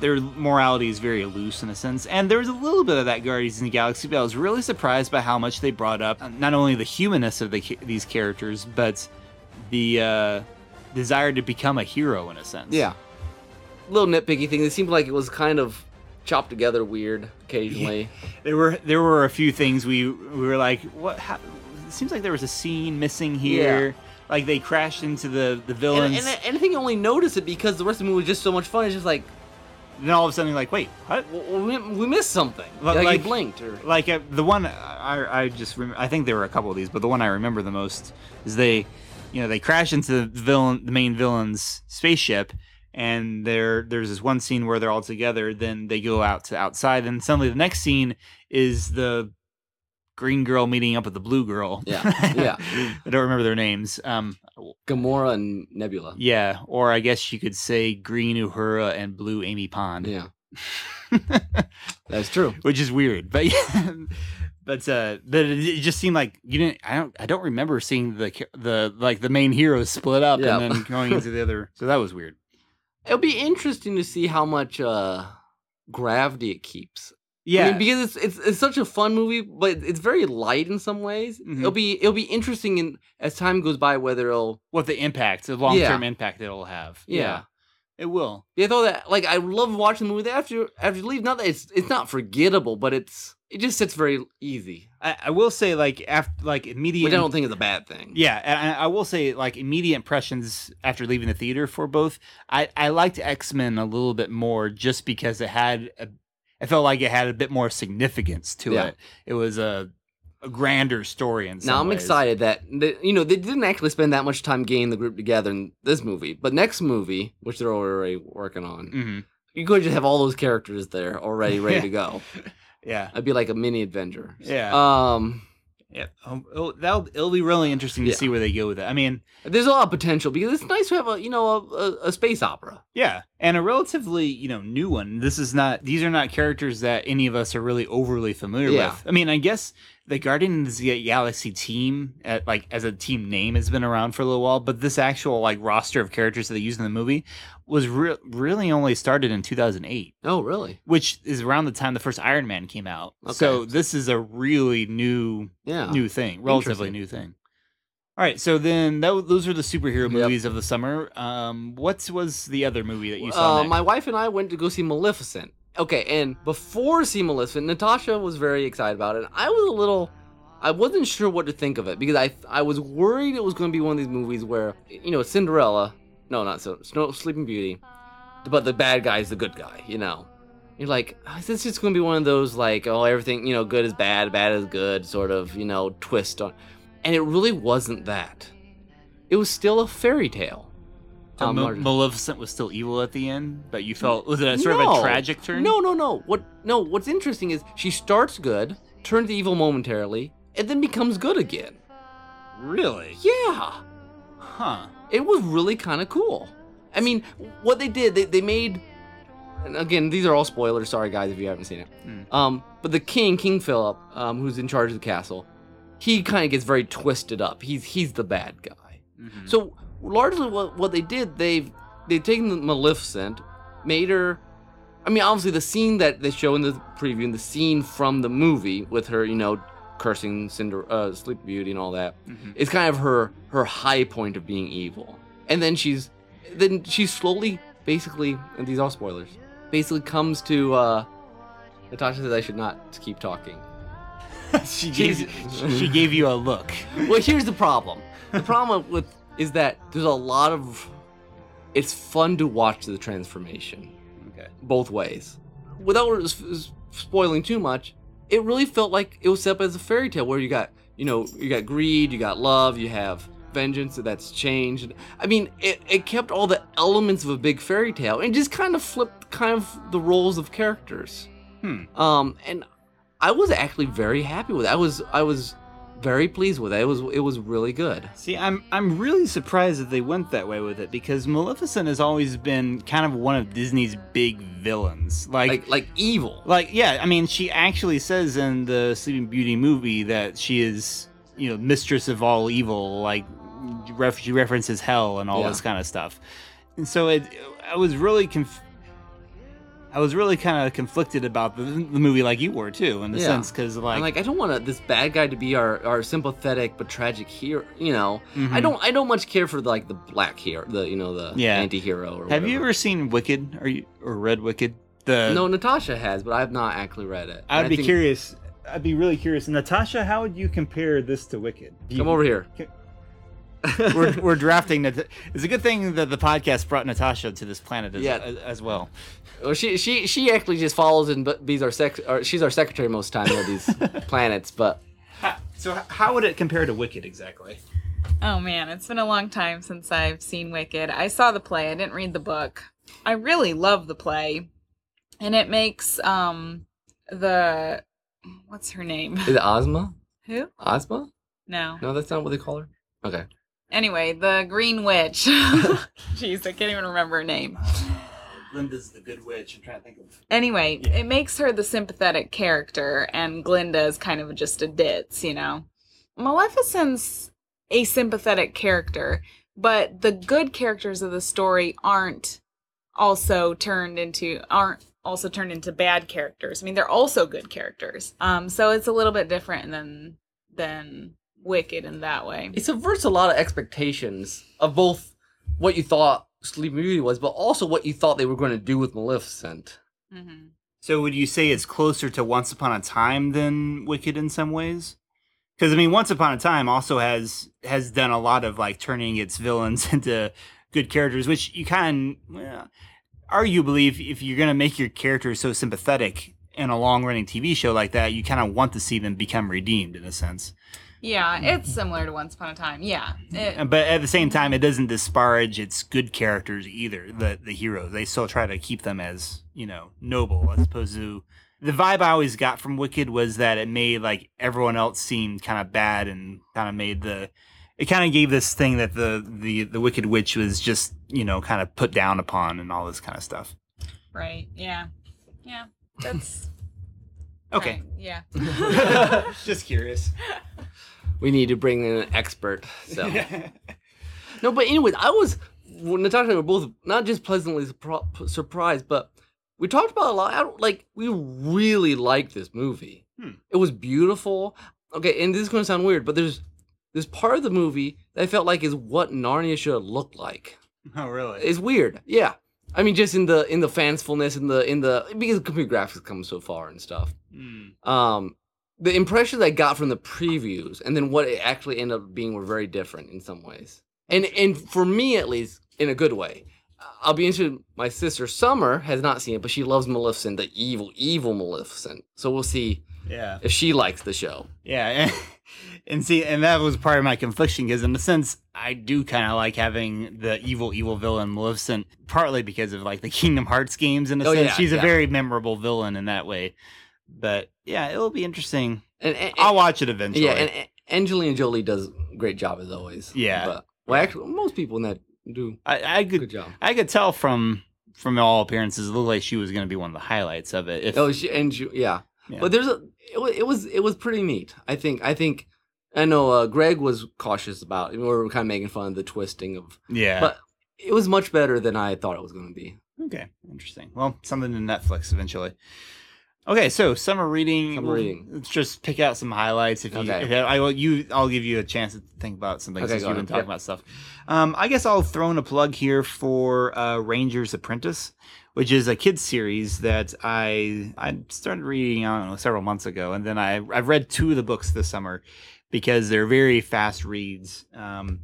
their morality is very loose in a sense. And there was a little bit of that Guardians of the Galaxy, but I was really surprised by how much they brought up uh, not only the humanness of the, these characters, but the uh, desire to become a hero in a sense. Yeah, little nitpicky thing. It seemed like it was kind of chopped together weird occasionally. there were there were a few things we we were like, what? How, it seems like there was a scene missing here. Like they crashed into the the And, villains, and, and I think you only notice it because the rest of the movie was just so much fun. It's just like then all of a sudden, you're like, wait, what? we, we missed something. Li- Like, like- you blinked or Like uh, the one I I just rem- I think there were a couple of these, but the one I remember the most is they, you know, they crash into the villain, the main villain's spaceship, and there there's this one scene where they're all together. Then they go out to outside, and suddenly the next scene is the green girl meeting up with the blue girl. Yeah, yeah. I don't remember their names. Um, Gamora and Nebula. yeah, or I guess you could say green Uhura and blue Amy Pond. Yeah, that's true. which is weird. But yeah, but uh, but it, just seemed like you didn't. I don't. I don't remember seeing the the like the main heroes split up Yeah. and then going into the other. So that was weird. It'll be interesting to see how much uh, gravity it keeps. Yeah, I mean, because it's, it's it's such a fun movie, but it's very light in some ways. Mhm. It'll be it'll be interesting in as time goes by whether it'll what the impact, the long term impact it'll have. Yeah. it will. yeah though that like I love watching the movie after after you leave. Not that it's it's not forgettable, but it's it just sits very easy, I, I will say like after like immediate. which I don't think is a bad thing. Yeah, and I, I will say like immediate impressions after leaving the theater for both. I I liked X Men a little bit more just because it had a, I felt like it had a bit more significance to Yeah. it. It was a, a grander story in Now I'm ways. excited that that, you know they didn't actually spend that much time getting the group together in this movie, but next movie, which they're already working on, hmm you could just have all those characters there already ready to go. Yeah, It'd be like a mini Avenger. Yeah. Um, yeah. Um, it'll, that'll, it'll be really interesting to Yeah. see where they go with it. I mean, there's a lot of potential because it's nice to have a you know a, a, a space opera. Yeah, and a relatively you know new one. This is not; these are not characters that any of us are really overly familiar Yeah. with. I mean, I guess the Guardians of the Galaxy team, at, like as a team name, has been around for a little while. But this actual like roster of characters that they use in the movie was re- really only started in 2008, Oh, really? which is around the time the first Iron Man came out. okay. So this is a really new Yeah. new thing, relatively new thing. All right, so then that, those are the superhero Yep. movies of the summer. Um, what was the other movie that you saw? Uh, my wife and I went to go see Maleficent. Okay, and before see Maleficent, Natasha was very excited about it. I was a little, I wasn't sure what to think of it because I I was worried it was going to be one of these movies where you know Cinderella, no, not so, Snow, Sleeping Beauty, but the bad guy is the good guy. You know, you're like, "Oh, is this just going to be one of those like, oh, everything you know, good is bad, bad is good, sort of you know twist on, and it really wasn't that. It was still a fairy tale. So Um. Maleficent was still evil at the end, but you felt was it a sort of a tragic turn? No, no, no. What? No. What's interesting is she starts good, turns evil momentarily, and then becomes good again. really? Yeah, Huh? it was really kind of cool. I mean, what they did, they they made. And again, these are all spoilers. Sorry, guys, if you haven't seen it. Mm. Um, but the king, King Philip, um, who's in charge of the castle, he kind of gets very twisted up. He's he's the bad guy. Mhm. So largely, what what they did, they've they've taken the Maleficent, made her. I mean, obviously, the scene that they show in the preview, and the scene from the movie with her, you know, cursing Cinder, uh, Sleep Beauty and all that, Mhm. is kind of her her high point of being evil. And then she's then she slowly, basically, and these are spoilers, basically comes to. uh Natasha says I should not keep talking. she gave she gave you a look. well, here's the problem. The problem with is that there's a lot of. It's fun to watch the transformation Okay. both ways, without spoiling too much. It really felt like it was set up as a fairy tale where you got, you know, you got greed, you got love, you have vengeance that's changed. I mean, it, it kept all the elements of a big fairy tale and just kind of flipped kind of the roles of characters. Hmm. Um, and I was actually very happy with it. I was I was very pleased with it. It was it was really good. See, I'm I'm really surprised that they went that way with it because Maleficent has always been kind of one of Disney's big villains. Like, Like like evil. like yeah, I mean, she actually says in the Sleeping Beauty movie that she is, you know, mistress of all evil. Like, ref- she references hell and all Yeah. this kind of stuff. And so it, I was really conf- I was really kind of conflicted about the, the movie, like you were too, in the Yeah. sense because like, I'm like I don't want this bad guy to be our, our sympathetic but tragic hero. You know, I Mhm. don't I don't much care for like the black hero, the you know the Yeah. anti-hero. Or Have you ever seen Wicked or you or read Wicked? The No, Natasha has, but I've not actually read it. I would And be think- curious. I'd be really curious. Natasha, how would you compare this to Wicked? Do you- Come over here. we're, we're drafting. Nat- It's a good thing that the podcast brought Natasha to this planet as, Yeah. as, as well. Well, she she she actually just follows and but be's our sec or she's our secretary most time of these planets. But So, how would it compare to Wicked exactly? Oh man, it's been a long time since I've seen Wicked. I saw the play, I didn't read the book. I really love the play. And it makes um the what's her name? is it Ozma? Who? Ozma? No. No, that's not what they call her. Okay. Anyway, the Green Witch. Jeez, I can't even remember her name. Glinda's the good witch. I'm trying to think of. Anyway, it makes her the sympathetic character, and Glinda is kind of just a ditz, you know. Maleficent's a sympathetic character, but the good characters of the story aren't also turned into aren't also turned into bad characters. I mean, they're also good characters. Um, so it's a little bit different than than Wicked in that way. It subverts a lot of expectations of both what you thought Sleeping Beauty was, but also what you thought they were going to do with Maleficent. hmm So, would you say it's closer to Once Upon a Time than Wicked in some ways? Because I mean, Once Upon a Time also has has done a lot of like turning its villains into good characters, which you kind of, well, arguably, if, if you're gonna make your characters so sympathetic in a long running TV show like that, you kind of want to see them become redeemed in a sense. Yeah, it's similar to Once Upon a Time. Yeah, it, But at the same time, it doesn't disparage its good characters either. The the heroes they still try to keep them as you know noble as opposed to the vibe I always got from Wicked was that it made like everyone else seem kind of bad and kind of made the it kind of gave this thing that the the the Wicked Witch was just you know kind of put down upon and all this kind of stuff. right. Yeah, yeah. That's Okay, right, Yeah. just curious. We need to bring in an expert. So no, but anyways, I was Natasha and I were both not just pleasantly surpri- surprised, but we talked about a lot. I don't, like we really liked this movie. Hmm. It was beautiful. Okay, and this is going to sound weird, but there's there's part of the movie that I felt like is what Narnia should have looked like. oh really? It's weird. Yeah. I mean, just in the in the fancifulness, in the in the because computer graphics come so far and stuff. Hmm. Um, the impressions I got from the previews and then what it actually ended up being were very different in some ways. And and for me at least, in a good way. I'll be interested. My sister Summer has not seen it, but she loves Maleficent, the evil, evil Maleficent. So we'll see Yeah. if she likes the show. Yeah, and, and see, and that was part of my confliction because, in a sense, I do kind of like having the evil, evil villain Maleficent, partly because of like the Kingdom Hearts games. In a Oh, sense, yeah, she's a very memorable villain in that way. But yeah, it'll be interesting. And, and I'll watch it eventually. yeah, and, and Angelina Jolie does a great job as always. Yeah. But, well, actually, most people in that do I, I good could, job. I could tell from from all appearances, it looked like she was going to be one of the highlights of it. If, Oh, she, and she, yeah. Yeah. But there's a it, it was it was pretty neat. I think I think I know uh, Greg was cautious about. We were kind of making fun of the twisting of, yeah. but it was much better than I thought it was going to be. Okay, interesting. Well, something to Netflix eventually. Okay, so summer reading. Summer reading. Let's just pick out some highlights. If you, Okay. if I will, you, I'll give you a chance to think about something Okay, since you've been talking Yep. about stuff. Um, I guess I'll throw in a plug here for uh, Ranger's Apprentice, which is a kids series that I I started reading I don't know several months ago, and then I I've read two of the books this summer because they're very fast reads. Um,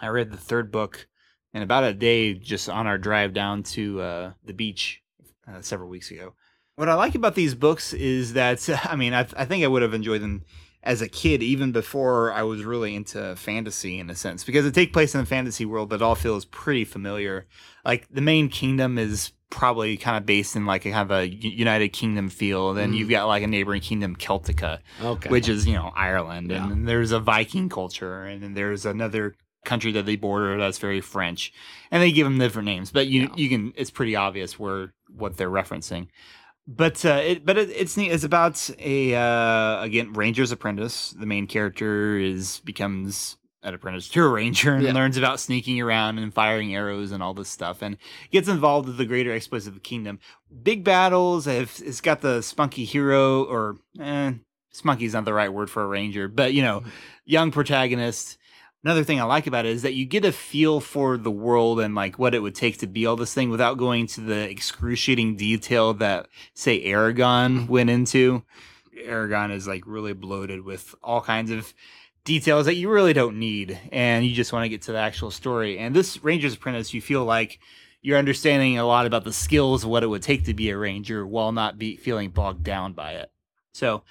I read the third book in about a day just on our drive down to uh, the beach uh, several weeks ago. What I like about these books is that I mean I, I think I would have enjoyed them as a kid even before I was really into fantasy in a sense because it takes place in the fantasy world but it all feels pretty familiar. Like the main kingdom is probably kind of based in like a kind of a United Kingdom feel. And then Mm. you've got like a neighboring kingdom, Celtica, Okay. which is you know Ireland, Yeah. and then there's a Viking culture, and then there's another country that they border that's very French, and they give them different names, but you Yeah. you can it's pretty obvious where what they're referencing. But uh, it but it, it's neat. It's about a uh, again ranger's apprentice. The main character is becomes an apprentice to a ranger and Yeah. learns about sneaking around and firing arrows and all this stuff, and gets involved with the greater exploits of the kingdom. Big battles. It's got the spunky hero or eh, spunky's not the right word for a ranger, but you know, young protagonist. Another thing I like about it is that you get a feel for the world and like what it would take to be all this thing without going to the excruciating detail that say Eragon went into. Eragon is like really bloated with all kinds of details that you really don't need, and you just want to get to the actual story. And this Ranger's Apprentice, you feel like you're understanding a lot about the skills what it would take to be a ranger while not be feeling bogged down by it. So,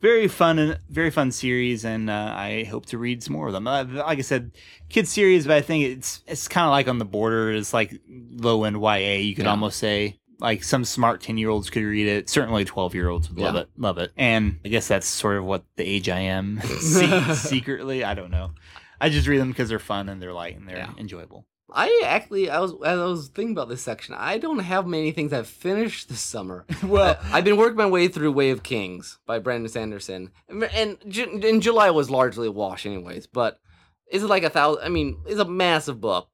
very fun and very fun series, and uh, I hope to read some more of them. Uh, like I said, kids series, but I think it's it's kind of like on the border. It's like low end YA. You could Yeah. almost say like some smart ten year olds could read it. Certainly twelve year olds would love Yeah. it, love it. And I guess that's sort of what the age I am secretly. I don't know. I just read them because they're fun and they're light and they're Yeah. enjoyable. I actually, I was as I was thinking about this section. I don't have many things I've finished this summer. Well, uh, I, have been working my way through Way of Kings by Brandon Sanderson, and, and in July was largely a wash, anyways. But it's like a thousand. I mean, it's a massive book.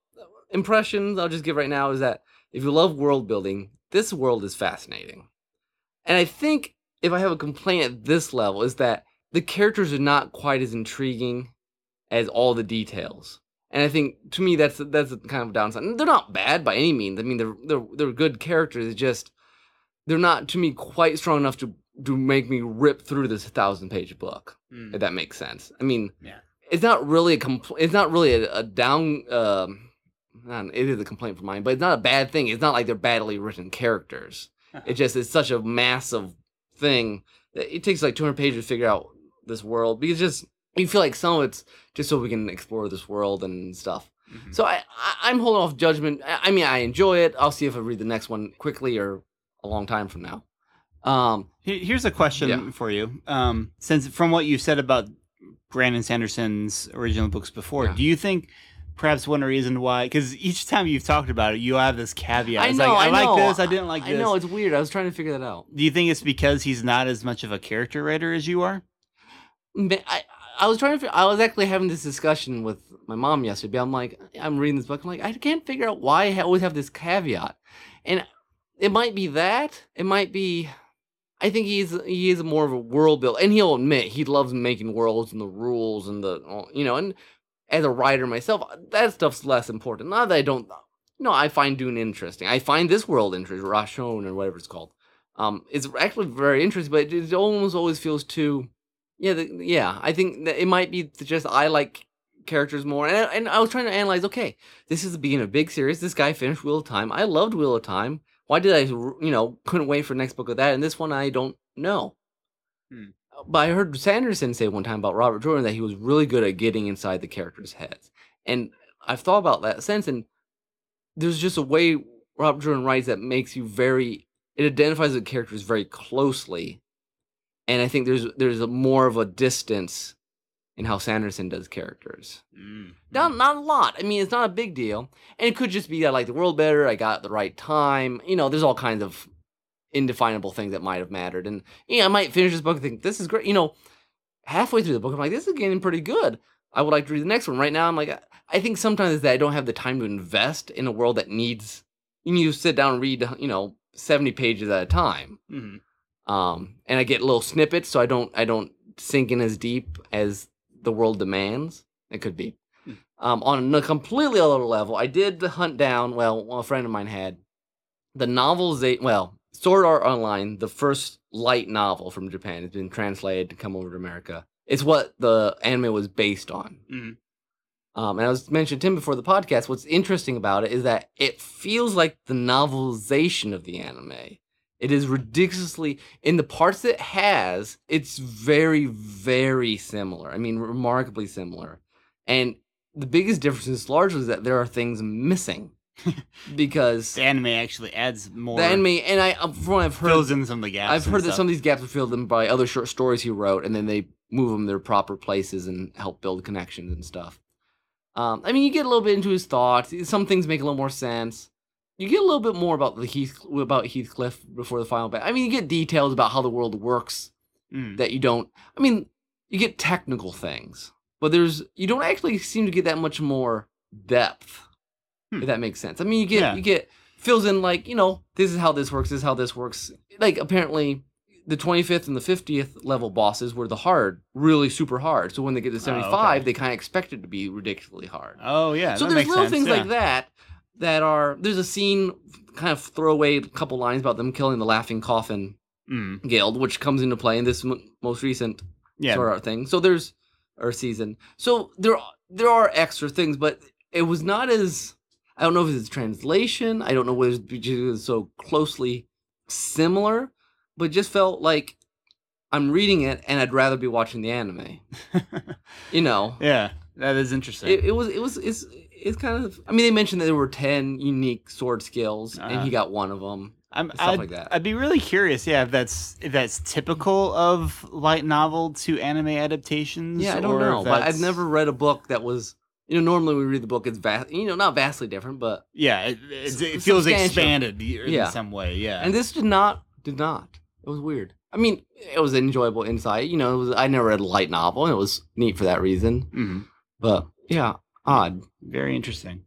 Impressions I'll just give right now is that if you love world building, this world is fascinating, and I think if I have a complaint at this level is that the characters are not quite as intriguing as all the details. And I think to me that's that's a kind of downside. And they're not bad by any means. I mean they're they're they're good characters. It's just they're not to me quite strong enough to to make me rip through this thousand page book. mm, If that makes sense. I mean, Yeah. it's not really a compl- It's not really a, a down. Um, it is a complaint for mine, but it's not a bad thing. It's not like they're badly written characters. It just is such a massive thing that it takes like 200 pages to figure out this world because just you feel like some of it's just so we can explore this world and stuff. mhm. So I, I I'm holding off judgment. I, I mean, I enjoy it. I'll see if I read the next one quickly or a long time from now. Um, Here's a question Yeah. for you. Um, since from what you said about Brandon Sanderson's original books before, Yeah. do you think perhaps one reason why? Because each time you've talked about it, you have this caveat. I It's know. like, I, I know. like this. I didn't like I this. know it's weird. I was trying to figure that out. do you think it's because he's not as much of a character writer as you are? I I was trying to. I was actually having this discussion with my mom yesterday. I'm like, I'm reading this book. I'm like, I can't figure out why I always have this caveat, and it might be that. It might be. I think he's he is more of a world builder, and he'll admit he loves making worlds and the rules and the you know. And as a writer myself, that stuff's less important. Not that I don't. No, I find Dune interesting. I find this world interesting, Rashon or whatever it's called. Um, it's actually very interesting, but it almost always feels too. Yeah, the, yeah. I think that it might be just I like characters more, and I, and I was trying to analyze. Okay, this is the beginning of a big series. This guy finished Wheel of Time. I loved Wheel of Time. Why did I, you know, couldn't wait for the next book of that? And this one, I don't know. Hmm. But I heard Sanderson say one time about Robert Jordan that he was really good at getting inside the characters' heads, and I've thought about that since. And there's just a way Robert Jordan writes that makes you very. It identifies the characters very closely and I think there's there's a more of a distance in how Sanderson does characters. Mm. Not not a lot. I mean, it's not a big deal, and it could just be I like the world better. I got the right time. You know, there's all kinds of indefinable things that might have mattered, and yeah, I might finish this book and think this is great. You know, halfway through the book, I'm like, this is getting pretty good. I would like to read the next one. Right now, I'm like, I think sometimes that I don't have the time to invest in a world that needs you need to sit down and read. You know, seventy pages at a time Mhm. Um, and I get little snippets, so I don't I don't sink in as deep as the world demands. It could be. Hmm. Um, on a completely other level, I did hunt down. Well, a friend of mine had the novelization. Well, Sword Art Online, the first light novel from Japan, has been translated to come over to America. It's what the anime was based on. Mhm. Um, and I was mentioned Tim before the podcast. What's interesting about it is that it feels like the novelization of the anime. It is ridiculously in the parts it has. It's very, very similar. I mean, remarkably similar. And the biggest difference is largely that there are things missing because The anime actually adds more. the anime. And I, um, from what I've heard, fills in some of the gaps. I've heard that some of these gaps are filled in by other short stories he wrote, and then they move them to their proper places and help build connections and stuff. Um, I mean, you get a little bit into his thoughts. Some things make a little more sense. You get a little bit more about the Heath about Heathcliff before the final battle. I mean, you get details about how the world works Mm. that you don't. I mean, you get technical things, but there's you don't actually seem to get that much more depth. Hmm. If that makes sense. I mean, you get Yeah. you get fills in like you know this is how this works. This is how this works. Like apparently. The 25th and the 50th level bosses were the hard, really super hard. So when they get to Oh, 75, okay. they kind of expect it to be ridiculously hard. Oh yeah. so there's little sense, things yeah. like that that are. There's a scene, kind of throwaway couple lines about them killing the laughing coffin Mm. Guild, which comes into play in this m- most recent Yeah. Sword Art thing. So there's or season. So there there are extra things, but it was not as I don't know if it's translation. I don't know whether it's so closely similar, but just felt like I'm reading it and I'd rather be watching the anime. You know, yeah, that is interesting. it, it was it was it's it's kind of. I mean, they mentioned that there were ten unique sword skills, and Uh-huh. he got one of them. I'm, stuff I'd, like that. I'd be really curious, yeah, if that's if that's typical of light novel to anime adaptations. Yeah, I don't know, but I've never read a book that was. You know, normally we read the book, it's vast, you know, not vastly different, but Yeah, it, it's- it feels expanded in Yeah. some way. Yeah, And this did not did not. It was weird. I mean, it was an enjoyable insight. You know, it was I never read a light novel, and it was neat for that reason. Mhm. But yeah, odd. very interesting.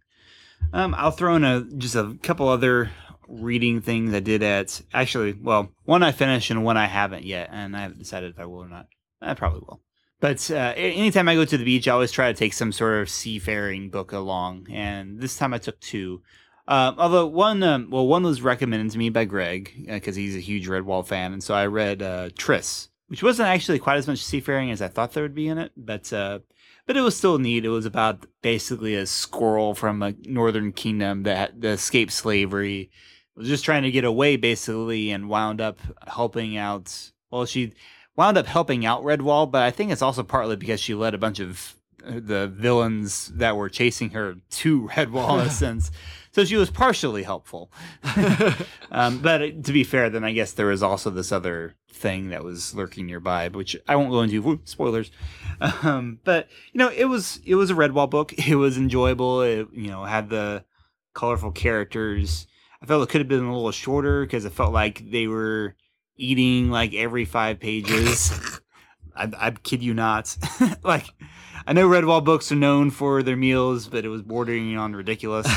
Um, I'll throw in a just a couple other reading things I did at actually, well, one I finished and one I haven't yet, and I haven't decided if I will or not. I probably will. But uh, anytime I go to the beach, I always try to take some sort of seafaring book along, and this time I took two. Um, although one, um, well, one was recommended to me by Greg because he's a huge Redwall fan, and so I read uh, Triss, which wasn't actually quite as much seafaring as I thought there would be in it, but uh, but it was still neat. It was about basically a squirrel from a northern kingdom that, that escaped slavery, was just trying to get away basically, and wound up helping out. Well, she wound up helping out Redwall, but I think it's also partly because she led a bunch of uh, the villains that were chasing her to Redwall in a sense. So she was partially helpful. um, but uh, to be fair, then I guess there was also this other thing that was lurking nearby, which I won't go into. Whoop, spoilers. Um, but you know, it was it was a Redwall book. It was enjoyable. It you know had the colorful characters. I felt it could have been a little shorter because it felt like they were eating like every five pages. I, I kid you not. like, I know Redwall books are known for their meals, but it was bordering on ridiculous.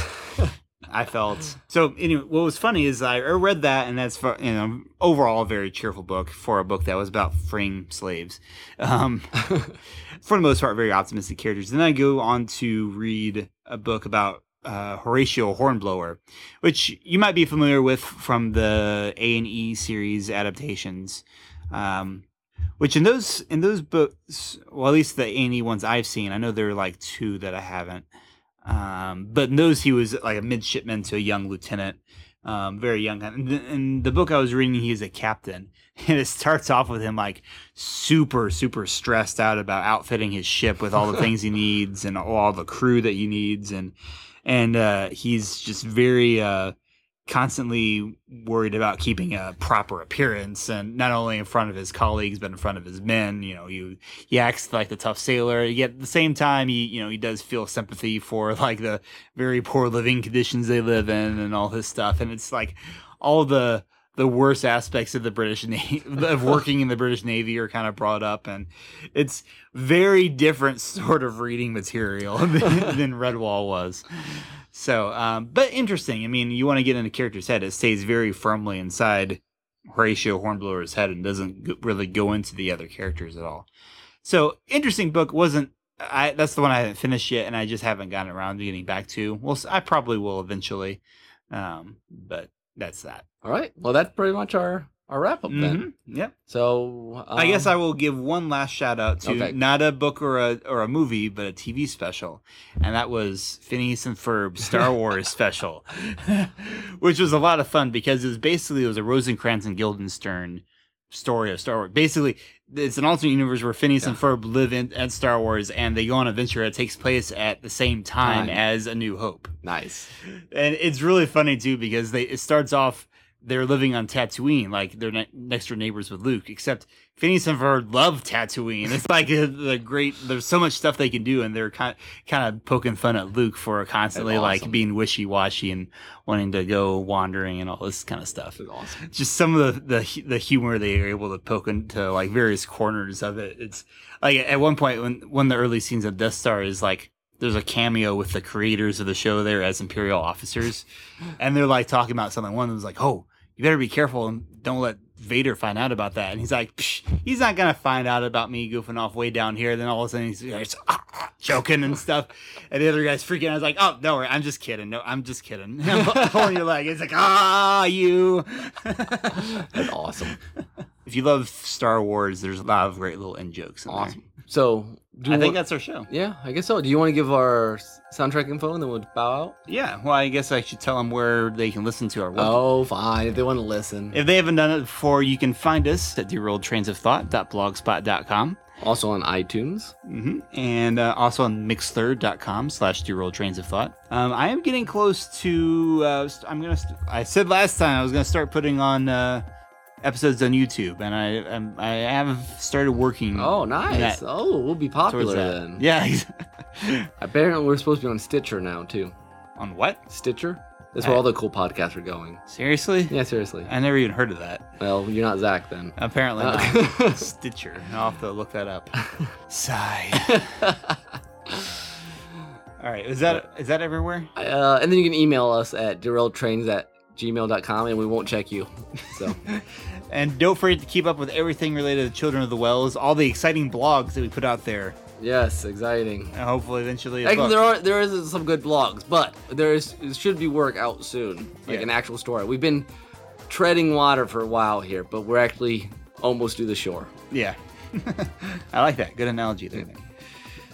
I felt so. Anyway, what was funny is I read that, and that's you know overall a very cheerful book for a book that was about freeing slaves. Um, for the most part, very optimistic characters. Then I go on to read a book about uh, Horatio Hornblower, which you might be familiar with from the A and E series adaptations. Um, which in those in those books, well, at least the A and E ones I've seen, I know there are like two that I haven't. Um, but in those, he was like a midshipman to a young lieutenant, um, very young. In the, in the book I was reading, he is a captain, and it starts off with him like super, super stressed out about outfitting his ship with all the things he needs and all the crew that he needs, and and uh, he's just very uh, constantly worried about keeping a proper appearance and not only in front of his colleagues but in front of his men you know he he acts like the tough sailor yet at the same time he you know he does feel sympathy for like the very poor living conditions they live in and all this stuff and it's like all the the worst aspects of the British Navy of working in the British Navy are kind of brought up, and it's very different sort of reading material than, than Redwall was. So, um, but interesting. I mean, you want to get into character's head; it stays very firmly inside Horatio Hornblower's head and doesn't really go into the other characters at all. So, interesting book. wasn't I? That's the one I haven't finished yet, and I just haven't gotten around to getting back to. Well, I probably will eventually, um, but that's that. All right. Well, that's pretty much our our wrap up then. Mhm. Yep. So I guess um, I will give one last shout out to Okay. not a book or a or a movie, but a TV special, and that was Phineas and Ferb Star Wars special, which was a lot of fun because it was basically it was a Rosencrantz and Guildenstern story of Star Wars. Basically, it's an alternate universe where Phineas and Ferb live in at Star Wars, and they go on an adventure that takes place at the same time Time. as A New Hope nice. and it's really funny too because they it starts off they're living on Tatooine, like they're ne- next door neighbors with Luke. Except Phineas and Ferb love Tatooine. It's like a, the great. There's so much stuff they can do, and they're kind kind of poking fun at Luke for constantly That's like being wishy washy and wanting to go wandering and all this kind of stuff. Awesome. Just some of the the the humor they are able to poke into like various corners of it. It's like at one point when one of the early scenes of Death Star is like there's a cameo with the creators of the show there as Imperial officers, and they're like talking about something. One of them's like, "Oh, you better be careful and don't let Vader find out about that. And he's like, Psh, he's not gonna find out about me goofing off way down here. Then all of a sudden he's, he's ah, ah, choking and stuff, and the other guy's freaking. out. I was like, oh, don't worry, I'm just kidding. No, I'm just kidding. I'm pulling your leg. It's like, ah, you. That's awesome. if you love Star Wars, there's a lot of great little end jokes. In Awesome. So, do I think want- that's our show. yeah, I guess so. Do you want to give our soundtrack info and then we'll bow out? Yeah. Well, I guess I should tell them where they can listen to our web. Oh, fine. If they want to listen. If they haven't done it before, you can find us at derailedtrainsofthought.blogspot.com. Also on iTunes. hmm And uh, also on mixthird.com slash derailed trains of thought. Um, I am getting close to, uh, I'm going to, st- I said last time I was going to start putting on uh, episodes on YouTube, and I I'm, I have started working. Oh, nice. Oh, we'll be popular then. Yeah. Apparently, we're supposed to be on Stitcher now, too. on what? Stitcher? That's where I- all the cool podcasts are going. Seriously? Yeah, seriously. I never even heard of that. Well, you're not Zach then. Apparently Uh, not. Stitcher. I'll have to look that up. Sigh. All right. Is that is that everywhere? Uh, and then you can email us at derailedtrains at gmail.com and we won't check you. So, And don't forget to keep up with everything related to Children of the Wells, all the exciting blogs that we put out there, yes, exciting. and hopefully eventually. Actually, book. there are there is some good blogs, but there is it should be work out soon, like Yeah. an actual story. We've been treading water for a while here, but we're actually almost to the shore. Yeah. I like that. Good analogy there.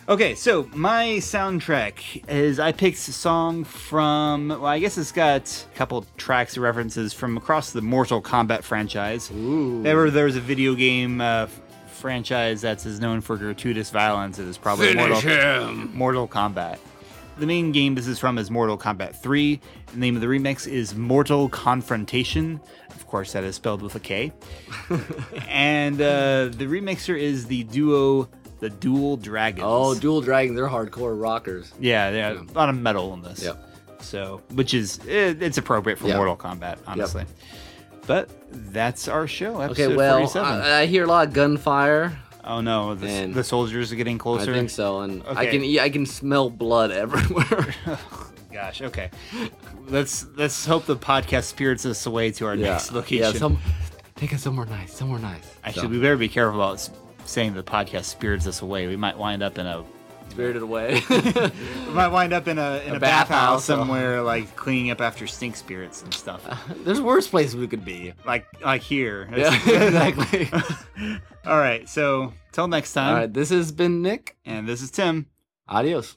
Okay, so my soundtrack is I picked a song from well, I guess it's got a couple tracks and references from across the Mortal Kombat franchise. Ooh. Ever there was a video game uh, franchise that's as known for gratuitous violence, it is probably Mortal, him. Mortal Kombat. The main game this is from is Mortal Kombat 3. The name of the remix is Mortal Konfrontation. Of course, that is spelled with a K. and uh, the remixer is the duo The Dual Dragons. Oh, Dual Dragon, they're hardcore rockers. yeah, yeah, Yeah. a lot of metal in this. Yep. So, which is it, it's appropriate for Yeah. Mortal Kombat, honestly. But that's our show. Okay, well, 47. I, I hear a lot of gunfire. oh no, the, the soldiers are getting closer. I think so, and I can yeah, I can smell blood everywhere. Gosh, okay. let's let's hope the podcast spirits us away to our yeah, next location. yeah. Some take us somewhere nice, somewhere nice. Actually, So, we better be careful about saying the podcast spirits us away. We might wind up in a spirited away. we might wind up in a in a, A bathhouse bathhouse, so- somewhere, like cleaning up after stink spirits and stuff. There's worse places we could be. like like here. Yeah, exactly. All right, so till next time. All right, this has been Nick. And this is Tim. Adios.